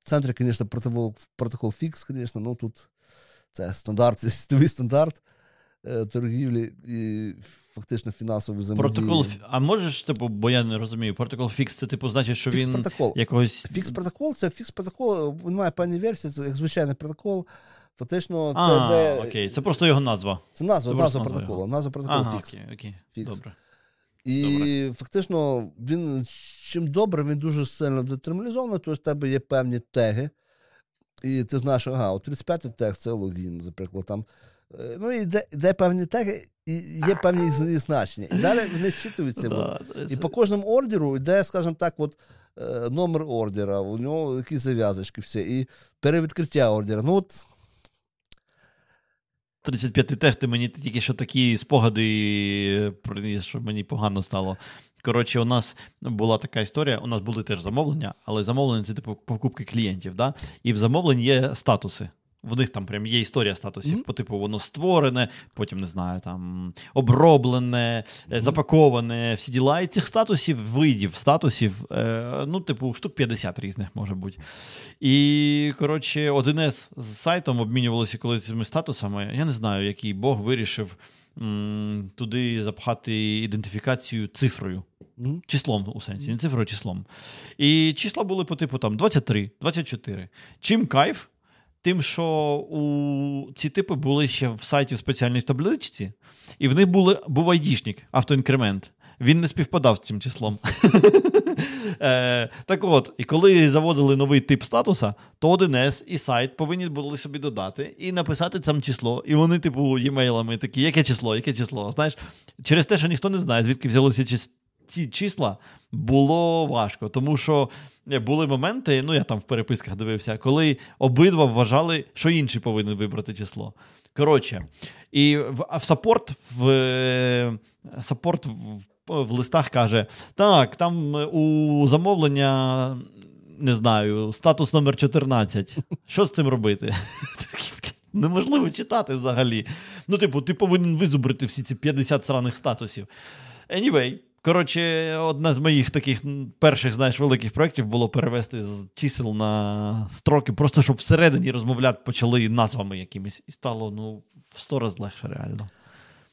в центрі, звісно, протокол, протокол FIX, звісно, ну тут це стандарт, світовий стандарт е, торгівлі і фактично фінансової взаємодії. Протокол, а можеш, типу, бо я не розумію, протокол FIX це типу значить, що FIX він протокол. якогось. Фікс протокол це фікс протокол, він має певні версії, це як звичайний протокол. Фактично, це а, де... окей, це просто його назва. Це назва, це назва протоколу. Назва протоколу ага, фікс. Окей, окей. Фікс. Добре. І Добре. фактично, він чим добре, він дуже сильно детерміналізований, тобто в тебе є певні теги. І ти знаєш, ага, 35-й тег це логін, наприклад. там. Е, ну, і де, де певні теги, і є певні їх значення. І далі вони зчитуються. Да, і по кожному ордеру йде, скажімо так, от, е, номер ордера, у нього якісь зав'язочки, все, і перевідкриття ордера. Ну, от 35 тех, ти мені тільки що такі спогади приніс, що мені погано стало. Коротше, у нас була така історія, у нас були теж замовлення, але замовлення це типу покупки клієнтів. Да? І в замовленні є статуси. В них там прям є історія статусів, mm-hmm. по типу воно створене, потім не знаю, там оброблене, mm-hmm. запаковане, всі діла. І цих статусів, видів статусів, е, ну, типу, штук 50 різних може бути. І, коротше, 1С з сайтом обмінювалися коли цими статусами. Я не знаю, який Бог вирішив м- туди запхати ідентифікацію цифрою. Mm-hmm. Числом у сенсі, не цифрою, а числом. І числа були по типу там 23, 24. Чим кайф? Тим, що у ці типи були ще в сайті в спеціальній табличці, і в них були, був айдішник, автоінкремент. Він не співпадав з цим числом. Е, так от, і коли заводили новий тип статуса, то 1С і сайт повинні були собі додати і написати там число. І вони, типу, емейлами такі, яке число, яке число. Знаєш, через те, що ніхто не знає, звідки взялися ці числа, було важко, тому що були моменти, ну я там в переписках дивився, коли обидва вважали, що інший повинен вибрати число. Коротше, і в, в саппорт в саппорт в, в листах каже: так, там у замовлення. Не знаю, статус номер 14. Що з цим робити? Неможливо читати взагалі. Ну, типу, ти повинен визубрити всі ці 50 сраних статусів. Anyway, Коротше, одне з моїх таких перших, знаєш, великих проєктів було перевести з чисел на строки, просто щоб всередині розмовляти почали назвами якимись. І стало ну, в сто разів легше реально.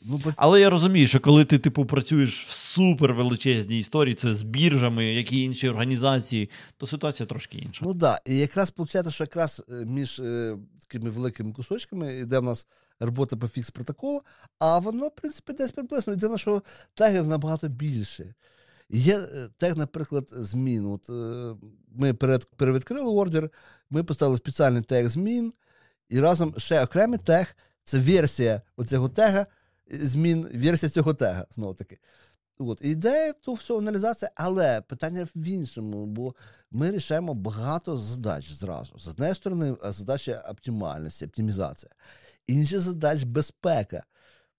Ну, бо... Але я розумію, що коли ти, типу, працюєш в супервеличезній історії, це з біржами, які інші організації, то ситуація трошки інша. Ну так. Да. І якраз виходить, що якраз е, між е, такими великими кусочками йде в нас робота по фікс протоколу, а воно, в принципі, десь приблизно. Єдине, що тегів набагато більше. Є е, тег, наприклад, змін. От, е, Ми перевідкрили ордер, ми поставили спеціальний тег змін, і разом ще окремий тег це версія оцього тега, змін, версія цього тега. знову таки. От, Ідея то все аналізація, але питання в іншому, бо ми рішаємо багато задач зразу. З однієї сторони, задача оптимальності, оптимізація. Інша задача безпека.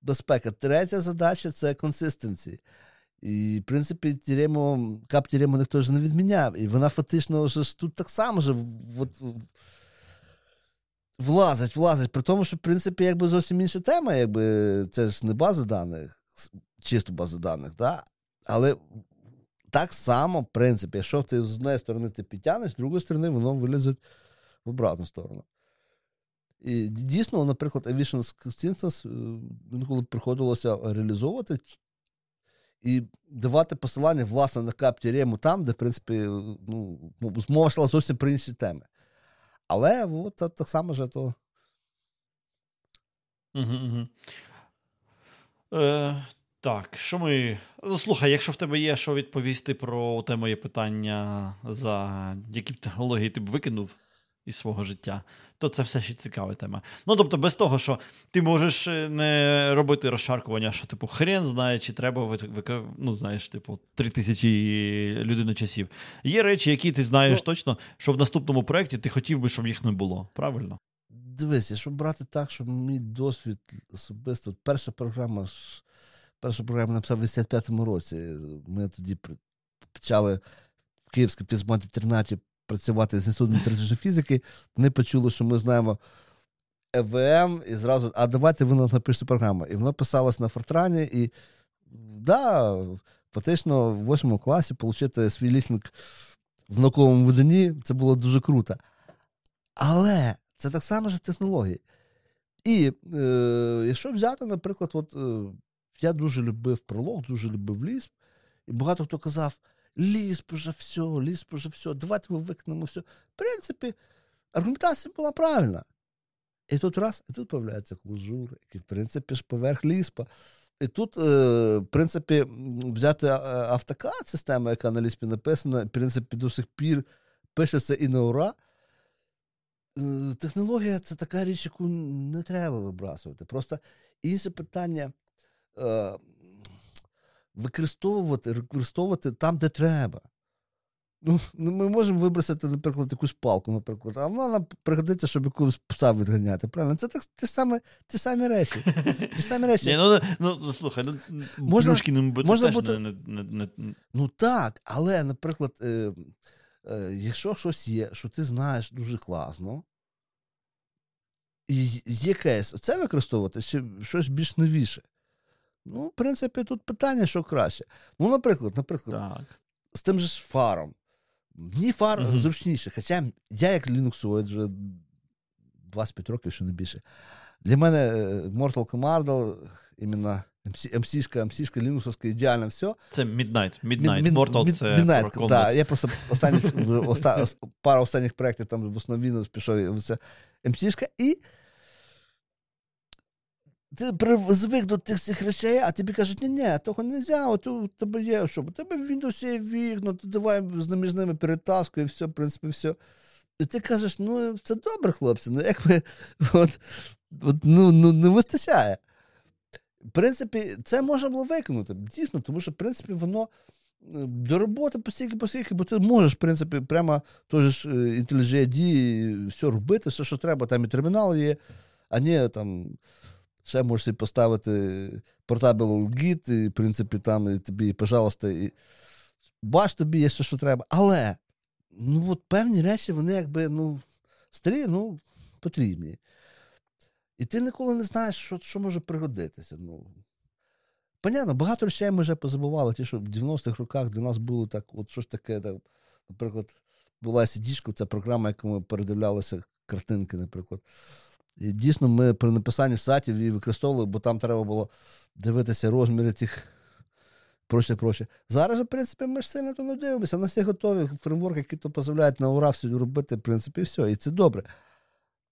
Безпека. Третя задача це консистенції. І, в принципі, тірему, кап тірему ніхто ж не відміняв. І вона фактично вже тут так само ж от, влазить, влазить. При тому, що, в принципі, якби зовсім інша тема, якби це ж не база даних, чисто база даних, да? але так само, в принципі, якщо ти з однієї сторони ти підтягнеш, з другої сторони, воно вилізе в обратну сторону. І дійсно, наприклад, Aviation Instance інколи приходилося реалізовувати і давати посилання, власне, на каптірему там, де, в принципі, ну, мова йшла зовсім про інші теми. Але от, так само же то. Е, Так, що ми. Ну, слухай, якщо в тебе є що відповісти про те моє питання, за які б технології ти б викинув із свого життя, то це все ще цікава тема. Ну тобто, без того, що ти можеш е, не робити розшаркування, що типу хрен знає, чи треба ну, знаєш, типу, три тисячі людини часів. Є речі, які ти знаєш ну, точно, що в наступному проєкті ти хотів би, щоб їх не було. Правильно? Дивись, якщо брати так, щоб мій досвід особисто, перша програма перша програма написав в 85-му році. Ми тоді почали в Київській фізмат-інтернаті працювати з інститутом теоретичної фізики, вони почули, що ми знаємо ЕВМ, і зразу, а давайте ви нам напишете програму. І воно писалось на Фортрані, і да, фактично в 8 класі отримати свій лісник в науковому виданні це було дуже круто. Але це так само ж технології. І е, якщо взяти, наприклад, от, е, я дуже любив пролог, дуже любив лісп, і багато хто казав, лісп уже все, лісп уже все, давайте ми виконемо все. В принципі, аргументація була правильна. І тут раз, і тут з'являється клужур, який, в принципі, ж поверх ліспа. І тут, е, в принципі, взяти автокад, система, яка на ліспі написана, в принципі, до сих пір пишеться і на ура. Е, технологія це така річ, яку не треба вибрасувати. Просто інше питання е, використовувати використовувати там, де треба. Ну, ну, Ми можемо вибросити, наприклад, якусь палку, наприклад, а вона нам пригодиться, щоб якусь пса відганяти. Правильно? Це так, ті, самі, ті самі речі. Ті самі речі. Ні, ну, ну, ну Слухай, ну, можна, можна бути... не, не, не. Ну так, але, наприклад, е, е, якщо щось є, що ти знаєш дуже класно, і є кейс, це використовувати чи щось більш новіше. Ну, в принципі, тут питання, що краще. Ну, наприклад, наприклад, так. з тим же фаром. Мені фар mm-hmm. зручніше. Хоча я, як лінуксоїд, вже 25 років, що не більше. Для мене е, Mortal Kombat, іменно MC-шка, MC-шка, лінуксовська, ідеально все. Це Midnight. Midnight. Mid, Mortal Mid, це Midnight, да, Я просто останні, оста, пару останніх проєктів там в основі пішов MC-шка і ти звик до тих цих речей, а тобі кажуть, ні, ні, того не можна, от у тебе є, що, у тебе Windows є вікна, ти давай між ними перетаску і все, в принципі, все. І ти кажеш, ну, це добре, хлопці, ну як ми от, от, ну, ну, не вистачає. В принципі, це можна було виконати, дійсно, тому що, в принципі, воно е, до роботи постійки, бо ти можеш, в принципі, прямо той ж IntelliJ все робити, все, що треба, там і термінал є, а не там. Ще можеш поставити портабл гід, і, в принципі, там і тобі, пожалуйста, і бач тобі є ще, що треба. Але ну, от певні речі, вони якби ну, старі, ну, потрібні. І ти ніколи не знаєш, що що може пригодитися. Ну, Понятно, багато речей ми вже позабували, ті, що в 90-х роках для нас було так, от щось таке, так, наприклад, була сідішка, це програма, яку ми передивлялися картинки, наприклад. І дійсно, ми при написанні сайтів її використовували, бо там треба було дивитися розміри тих проще, проще. Зараз, в принципі, ми ж сильно то не дивимося. У нас є готові фреймворки, які то дозволяють на ура все робити, в принципі, і все. І це добре.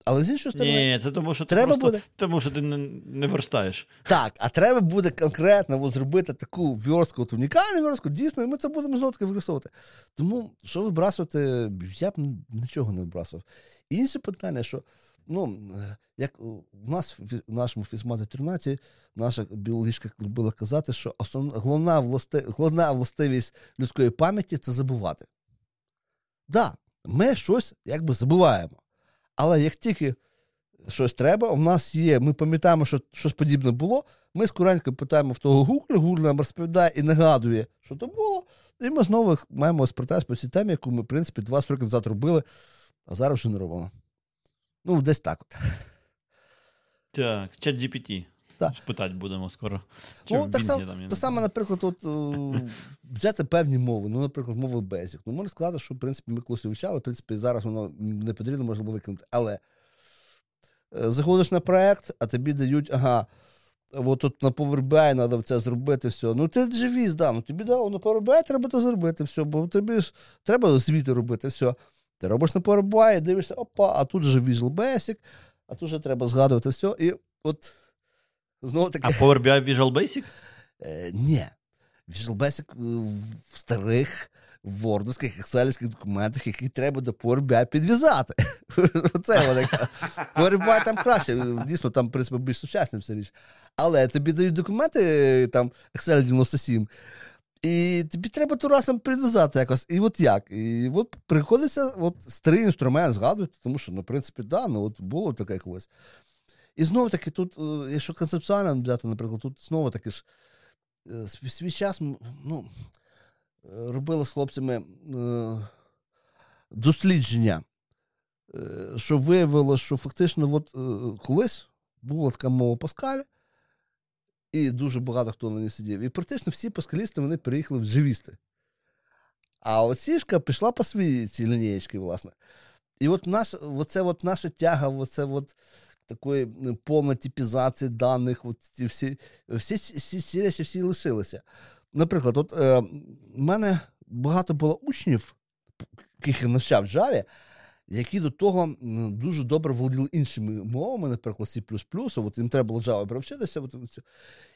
Але з іншої сторони, Ні, це тому, що ти просто, буде. тому, що ти не, не верстаєш. так, а треба буде конкретно от, зробити таку вірстку, от, унікальну вірстку, дійсно, і ми це будемо знову таки використовувати. Тому, що вибрасувати, я б нічого не вибрасував. Інше питання, що ну, е, як в нас в нашому фізматі 13 наша біологічка любила казати, що основна головна, власти, головна властивість людської пам'яті це забувати. Да, ми щось якби забуваємо. Але як тільки щось треба, у нас є, ми пам'ятаємо, що щось подібне було, ми скоренько питаємо в того Гугля, Гугл нам розповідає і нагадує, що то було, і ми знову маємо спитати по цій темі, яку ми, в принципі, 20 років назад робили, а зараз вже не робимо. Ну, десь так от. Так, чат GPT. Так. Спитати будемо скоро. Чи Ну, так само, там, так само, наприклад, от, е, взяти певні мови, ну, наприклад, мови Basic. Ну, можна сказати, що в принципі ми колись вивчали, в принципі, зараз воно не потрібно, можна було виконати. Але е, заходиш на проект, а тобі дають, ага, от тут на Power BI треба це зробити, все. Ну, ти живіс, да, ну тобі дало на Power BI треба це зробити, все, бо тобі ж треба звіти робити, все. Ти робиш на Power дивишся, опа, а тут же Visual Basic, а тут же треба згадувати все. І от знову таки. А Power BI Visual Basic? Е, ні. Visual Basic е, в старих вордовських, екселівських документах, які треба до Power BI підв'язати. Оце вона. Power BI там краще. Дійсно, там, в принципі, більш сучасна вся річ. Але тобі дають документи, там, Excel 97, і тобі треба то разом підв'язати якось. І от як? І от приходиться от старий інструмент згадувати, тому що, ну, в принципі, да, ну, от було таке колись. І знову таки, тут, е, якщо концептуально взяти, наприклад, тут знову таки ж е, свій, час ну, робили з хлопцями е, дослідження, що виявило, що фактично от, колись була така мова Паскаля, і дуже багато хто на ній сидів. І практично всі паскалісти вони переїхали в джавісти. А от сішка пішла по своїй цій лінієчці, власне. І от наш, оце от наша тяга, оце от такої повної типізації даних, от ці всі всі, всі, всі речі всі лишилися. Наприклад, от е, в мене багато було учнів, яких я навчав в Java, які до того дуже добре володіли іншими мовами, наприклад, C++, от їм треба було Java привчитися. От,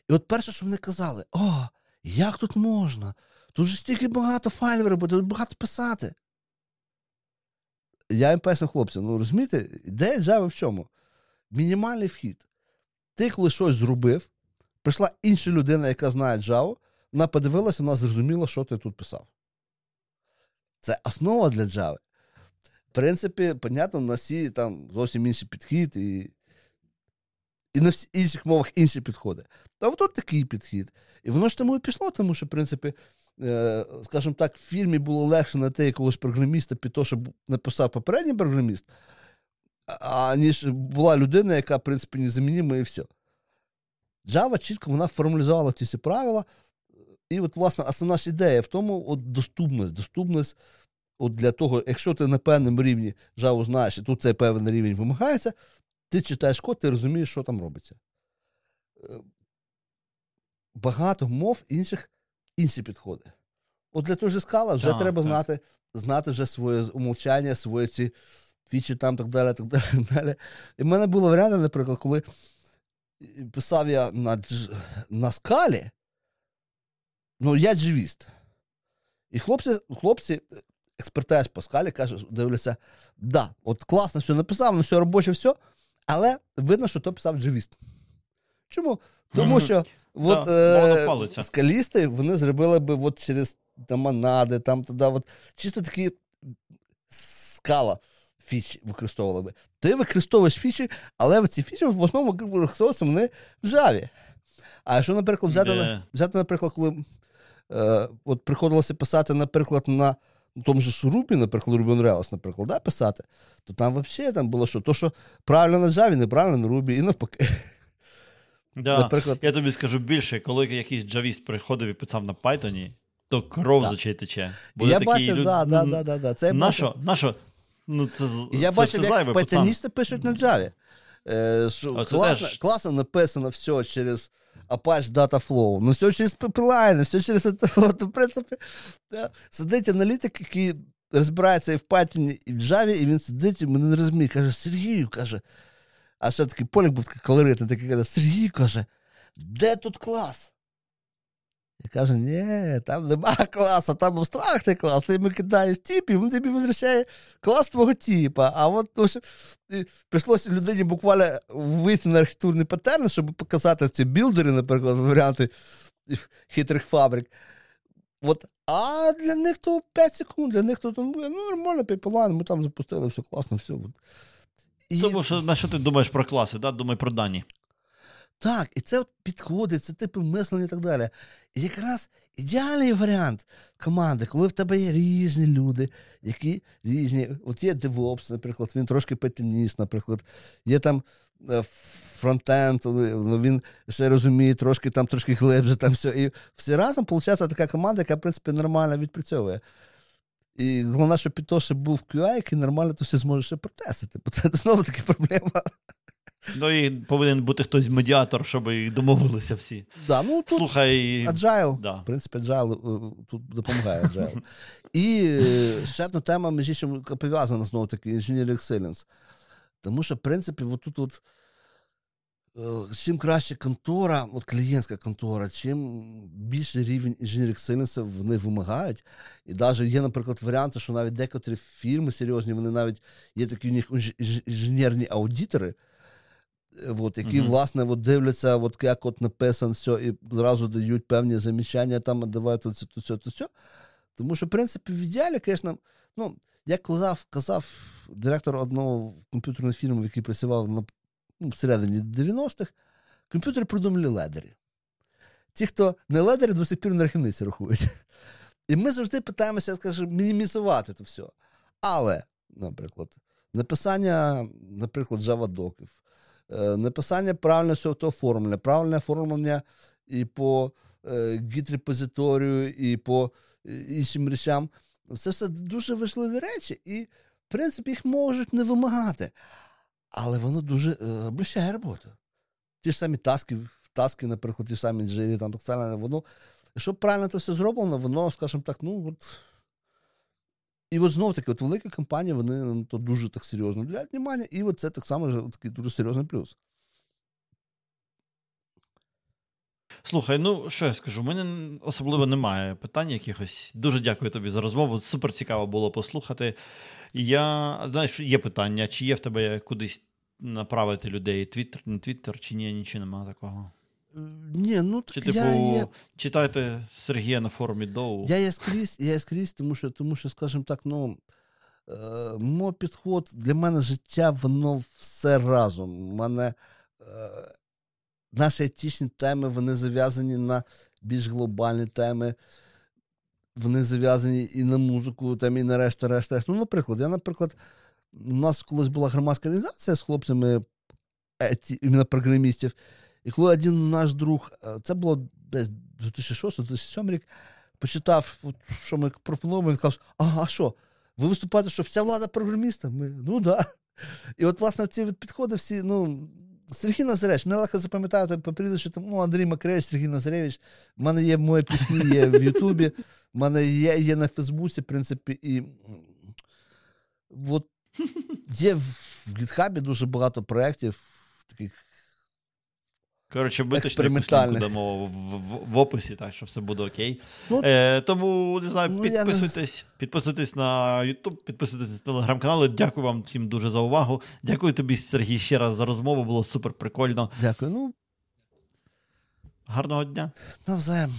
і от перше, що вони казали: о, як тут можна? Тут же стільки багато файлів робити, тут багато писати. Я їм поясню, хлопці, ну розумієте, ідея Java в чому? Мінімальний вхід. Ти коли щось зробив, прийшла інша людина, яка знає Java, вона подивилася, вона зрозуміла, що ти тут писав. Це основа для Java. Принципі, понятно, на всі там зовсім інший підхід, і і на всіх інших мовах інші підходи. Та от такий підхід. І воно ж тому і пішло, тому що, в принципі, е, скажімо так, в фільмі було легше знайти якогось програміста під те, що написав попередній програміст, аніж була людина, яка, в принципі, незамінима і все. Java чітко вона формалізувала ці всі правила. І от, власне, основна ж ідея в тому, от доступність. Доступність от для того, якщо ти на певному рівні Java знаєш, і тут цей певний рівень вимагається, ти читаєш код, ти розумієш, що там робиться. Е, Багато мов інших інші підходи. От для того ж скала вже Так, треба так. знати знати вже своє умовчання, свої ці фічі там так далі, так далі. так далі. І в мене було варіанти, наприклад, коли писав я на, на скалі, ну, я дживіст. І хлопці, хлопці, експертиз по скалі, кажуть, дивляться, да, от класно все написав, ну все робоче, все, але видно, що то писав дживіст. Чому? Тому що от, Да, е, скалісти вони зробили би от через там, монади, там туди, от, чисто такі скала фічі використовували би. Ти використовуєш фічі, але ці фічі в основному використовуються вони в Java. А якщо, наприклад, взяти, Де? взяти наприклад, коли е, от приходилося писати, наприклад, на тому ж Ruby, наприклад, Ruby on наприклад, да, писати, то там взагалі там було що? То, що правильно на Java, неправильно на Ruby, і навпаки. Да. Наприклад, Я тобі скажу більше, коли якийсь джавіст приходив і писав на Python, то кров з очей тече. Були я бачив, люди- да, да, ну, да, да, да. Це я бачив. Нащо? Нащо? Ну, це, я це бачив, як зайве, пацан. пишуть на Java. Е, що класно, теж- класно написано все через Apache Dataflow. Ну, все через pipeline, все через це. От, в принципі, да. сидить аналітик, який розбирається і в Python, і в Java, і він сидить, і мене не розуміє, каже, Сергію, каже. А ще такий полік був такий колоритний, такий каже, Сергій каже, де тут клас? Я кажу, ні, там нема класу, там абстрактний клас, ти йому кидаєш тип, і він тобі витрачає клас твого типа. А от ну, прийшлося людині буквально вийти на архітектурний патерн, щоб показати ці білдери, наприклад, варіанти хитрих фабрик. От, А для них то 5 секунд, для них то ну, нормально пайплайн, ми там запустили, все класно, все. І... Тому що на що ти думаєш про класи, да? думай про дані. Так, і це от підходить, це типи мислення і так далі. І якраз ідеальний варіант команди, коли в тебе є різні люди, які різні. От є DevOps, наприклад, він трошки петеніст, наприклад, є там е, фронтенд, ну, він ще розуміє трошки там трошки глибше, там все. І всі разом виходить така команда, яка, в принципі, нормально відпрацьовує. І головне, то, щоб був QA, який нормально то все зможе ще протестити. Бо це знову таки проблема. Ну і повинен бути хтось медіатор, щоб і домовилися всі. Да, ну, тут Слухай. Agile. Да. В принципі, Agile е, тут допомагає Agile. І е, ще одна тема, між іншим, пов'язана знову таки Engineering Excellence. Тому що, в принципі, отут от, е, чим краще контора, от клієнтська контора, чим більший рівень Engineering Excellence вони вимагають. І навіть є, наприклад, варіанти, що навіть декотрі фірми серйозні, вони навіть є такі у них інженерні аудитори от, які, mm-hmm. власне, от, дивляться, от, як от написано все, і зразу дають певні замічання, там давайте це, то, це, то, це. Тому що, в принципі, в ідеалі, звісно, ну, як казав, казав директор одного комп'ютерної фірми, який працював на ну, всередині 90-х, комп'ютери придумали ледері. Ті, хто не ледері, до сих пір на рахівниці рахують. І ми завжди питаємося, скажімо, мінімізувати це все. Але, наприклад, написання, наприклад, Java-доків, написання правильно всього того оформлення, правильне оформлення і по гід-репозиторію, і по е, іншим речам. Це все дуже важливі речі, і, в принципі, їх можуть не вимагати. Але воно дуже е, облегчає роботу. Ті ж самі таски, таски, наприклад, ті ж самі джирі, там так само, воно, якщо правильно це все зроблено, воно, скажімо так, ну от. І от знову таки, от великі компанії, вони ну, то дуже так серйозно уделяють внимання, і от це так само такий дуже серйозний плюс. Слухай, ну що я скажу, у мене особливо немає питань якихось. Дуже дякую тобі за розмову. Супер цікаво було послухати. Я знаєш, є питання, чи є в тебе кудись направити людей? Твіттер, не твіттер, чи ні, нічого немає такого. Ні, ну Чи, типу, я є... читайте Сергія на форумі Доу. Я є скрізь, я є скрізь, тому що, тому що, скажімо так, ну, е, мой підход для мене життя, воно все разом. У мене е, наші етичні теми, вони зав'язані на більш глобальні теми. Вони зав'язані і на музику, там, і на решта, решта, решта. Ну, наприклад, я, наприклад, у нас колись була громадська організація з хлопцями, іменно програмістів. І коли один наш друг, е, це було десь 2006-2007 рік, почитав, що ми пропонуємо, він каже, а що? Ви виступаєте, що вся влада програміста? Ми, Ну да. І от, власне, ці підходи всі, ну. Сергій Назаревич, мене легко запам'ятати по прізвищу, ну, Андрій Макаревич, Сергій Назаревич. У мене є мої пісні, є в Ютубі, в мене є є на Фейсбуці, в принципі, і от є в Гітхабі дуже багато проєктів, таких Коротше, виточну дамо в, в, в описі, так що все буде окей. Ну, е, Тому не знаю, ну, підписуйтесь, не... підписуйтесь на YouTube, підписуйтесь на телеграм-канали. Дякую вам всім дуже за увагу. Дякую тобі, Сергій, ще раз за розмову. Було супер прикольно. Дякую. Ну гарного дня. Навзаєм.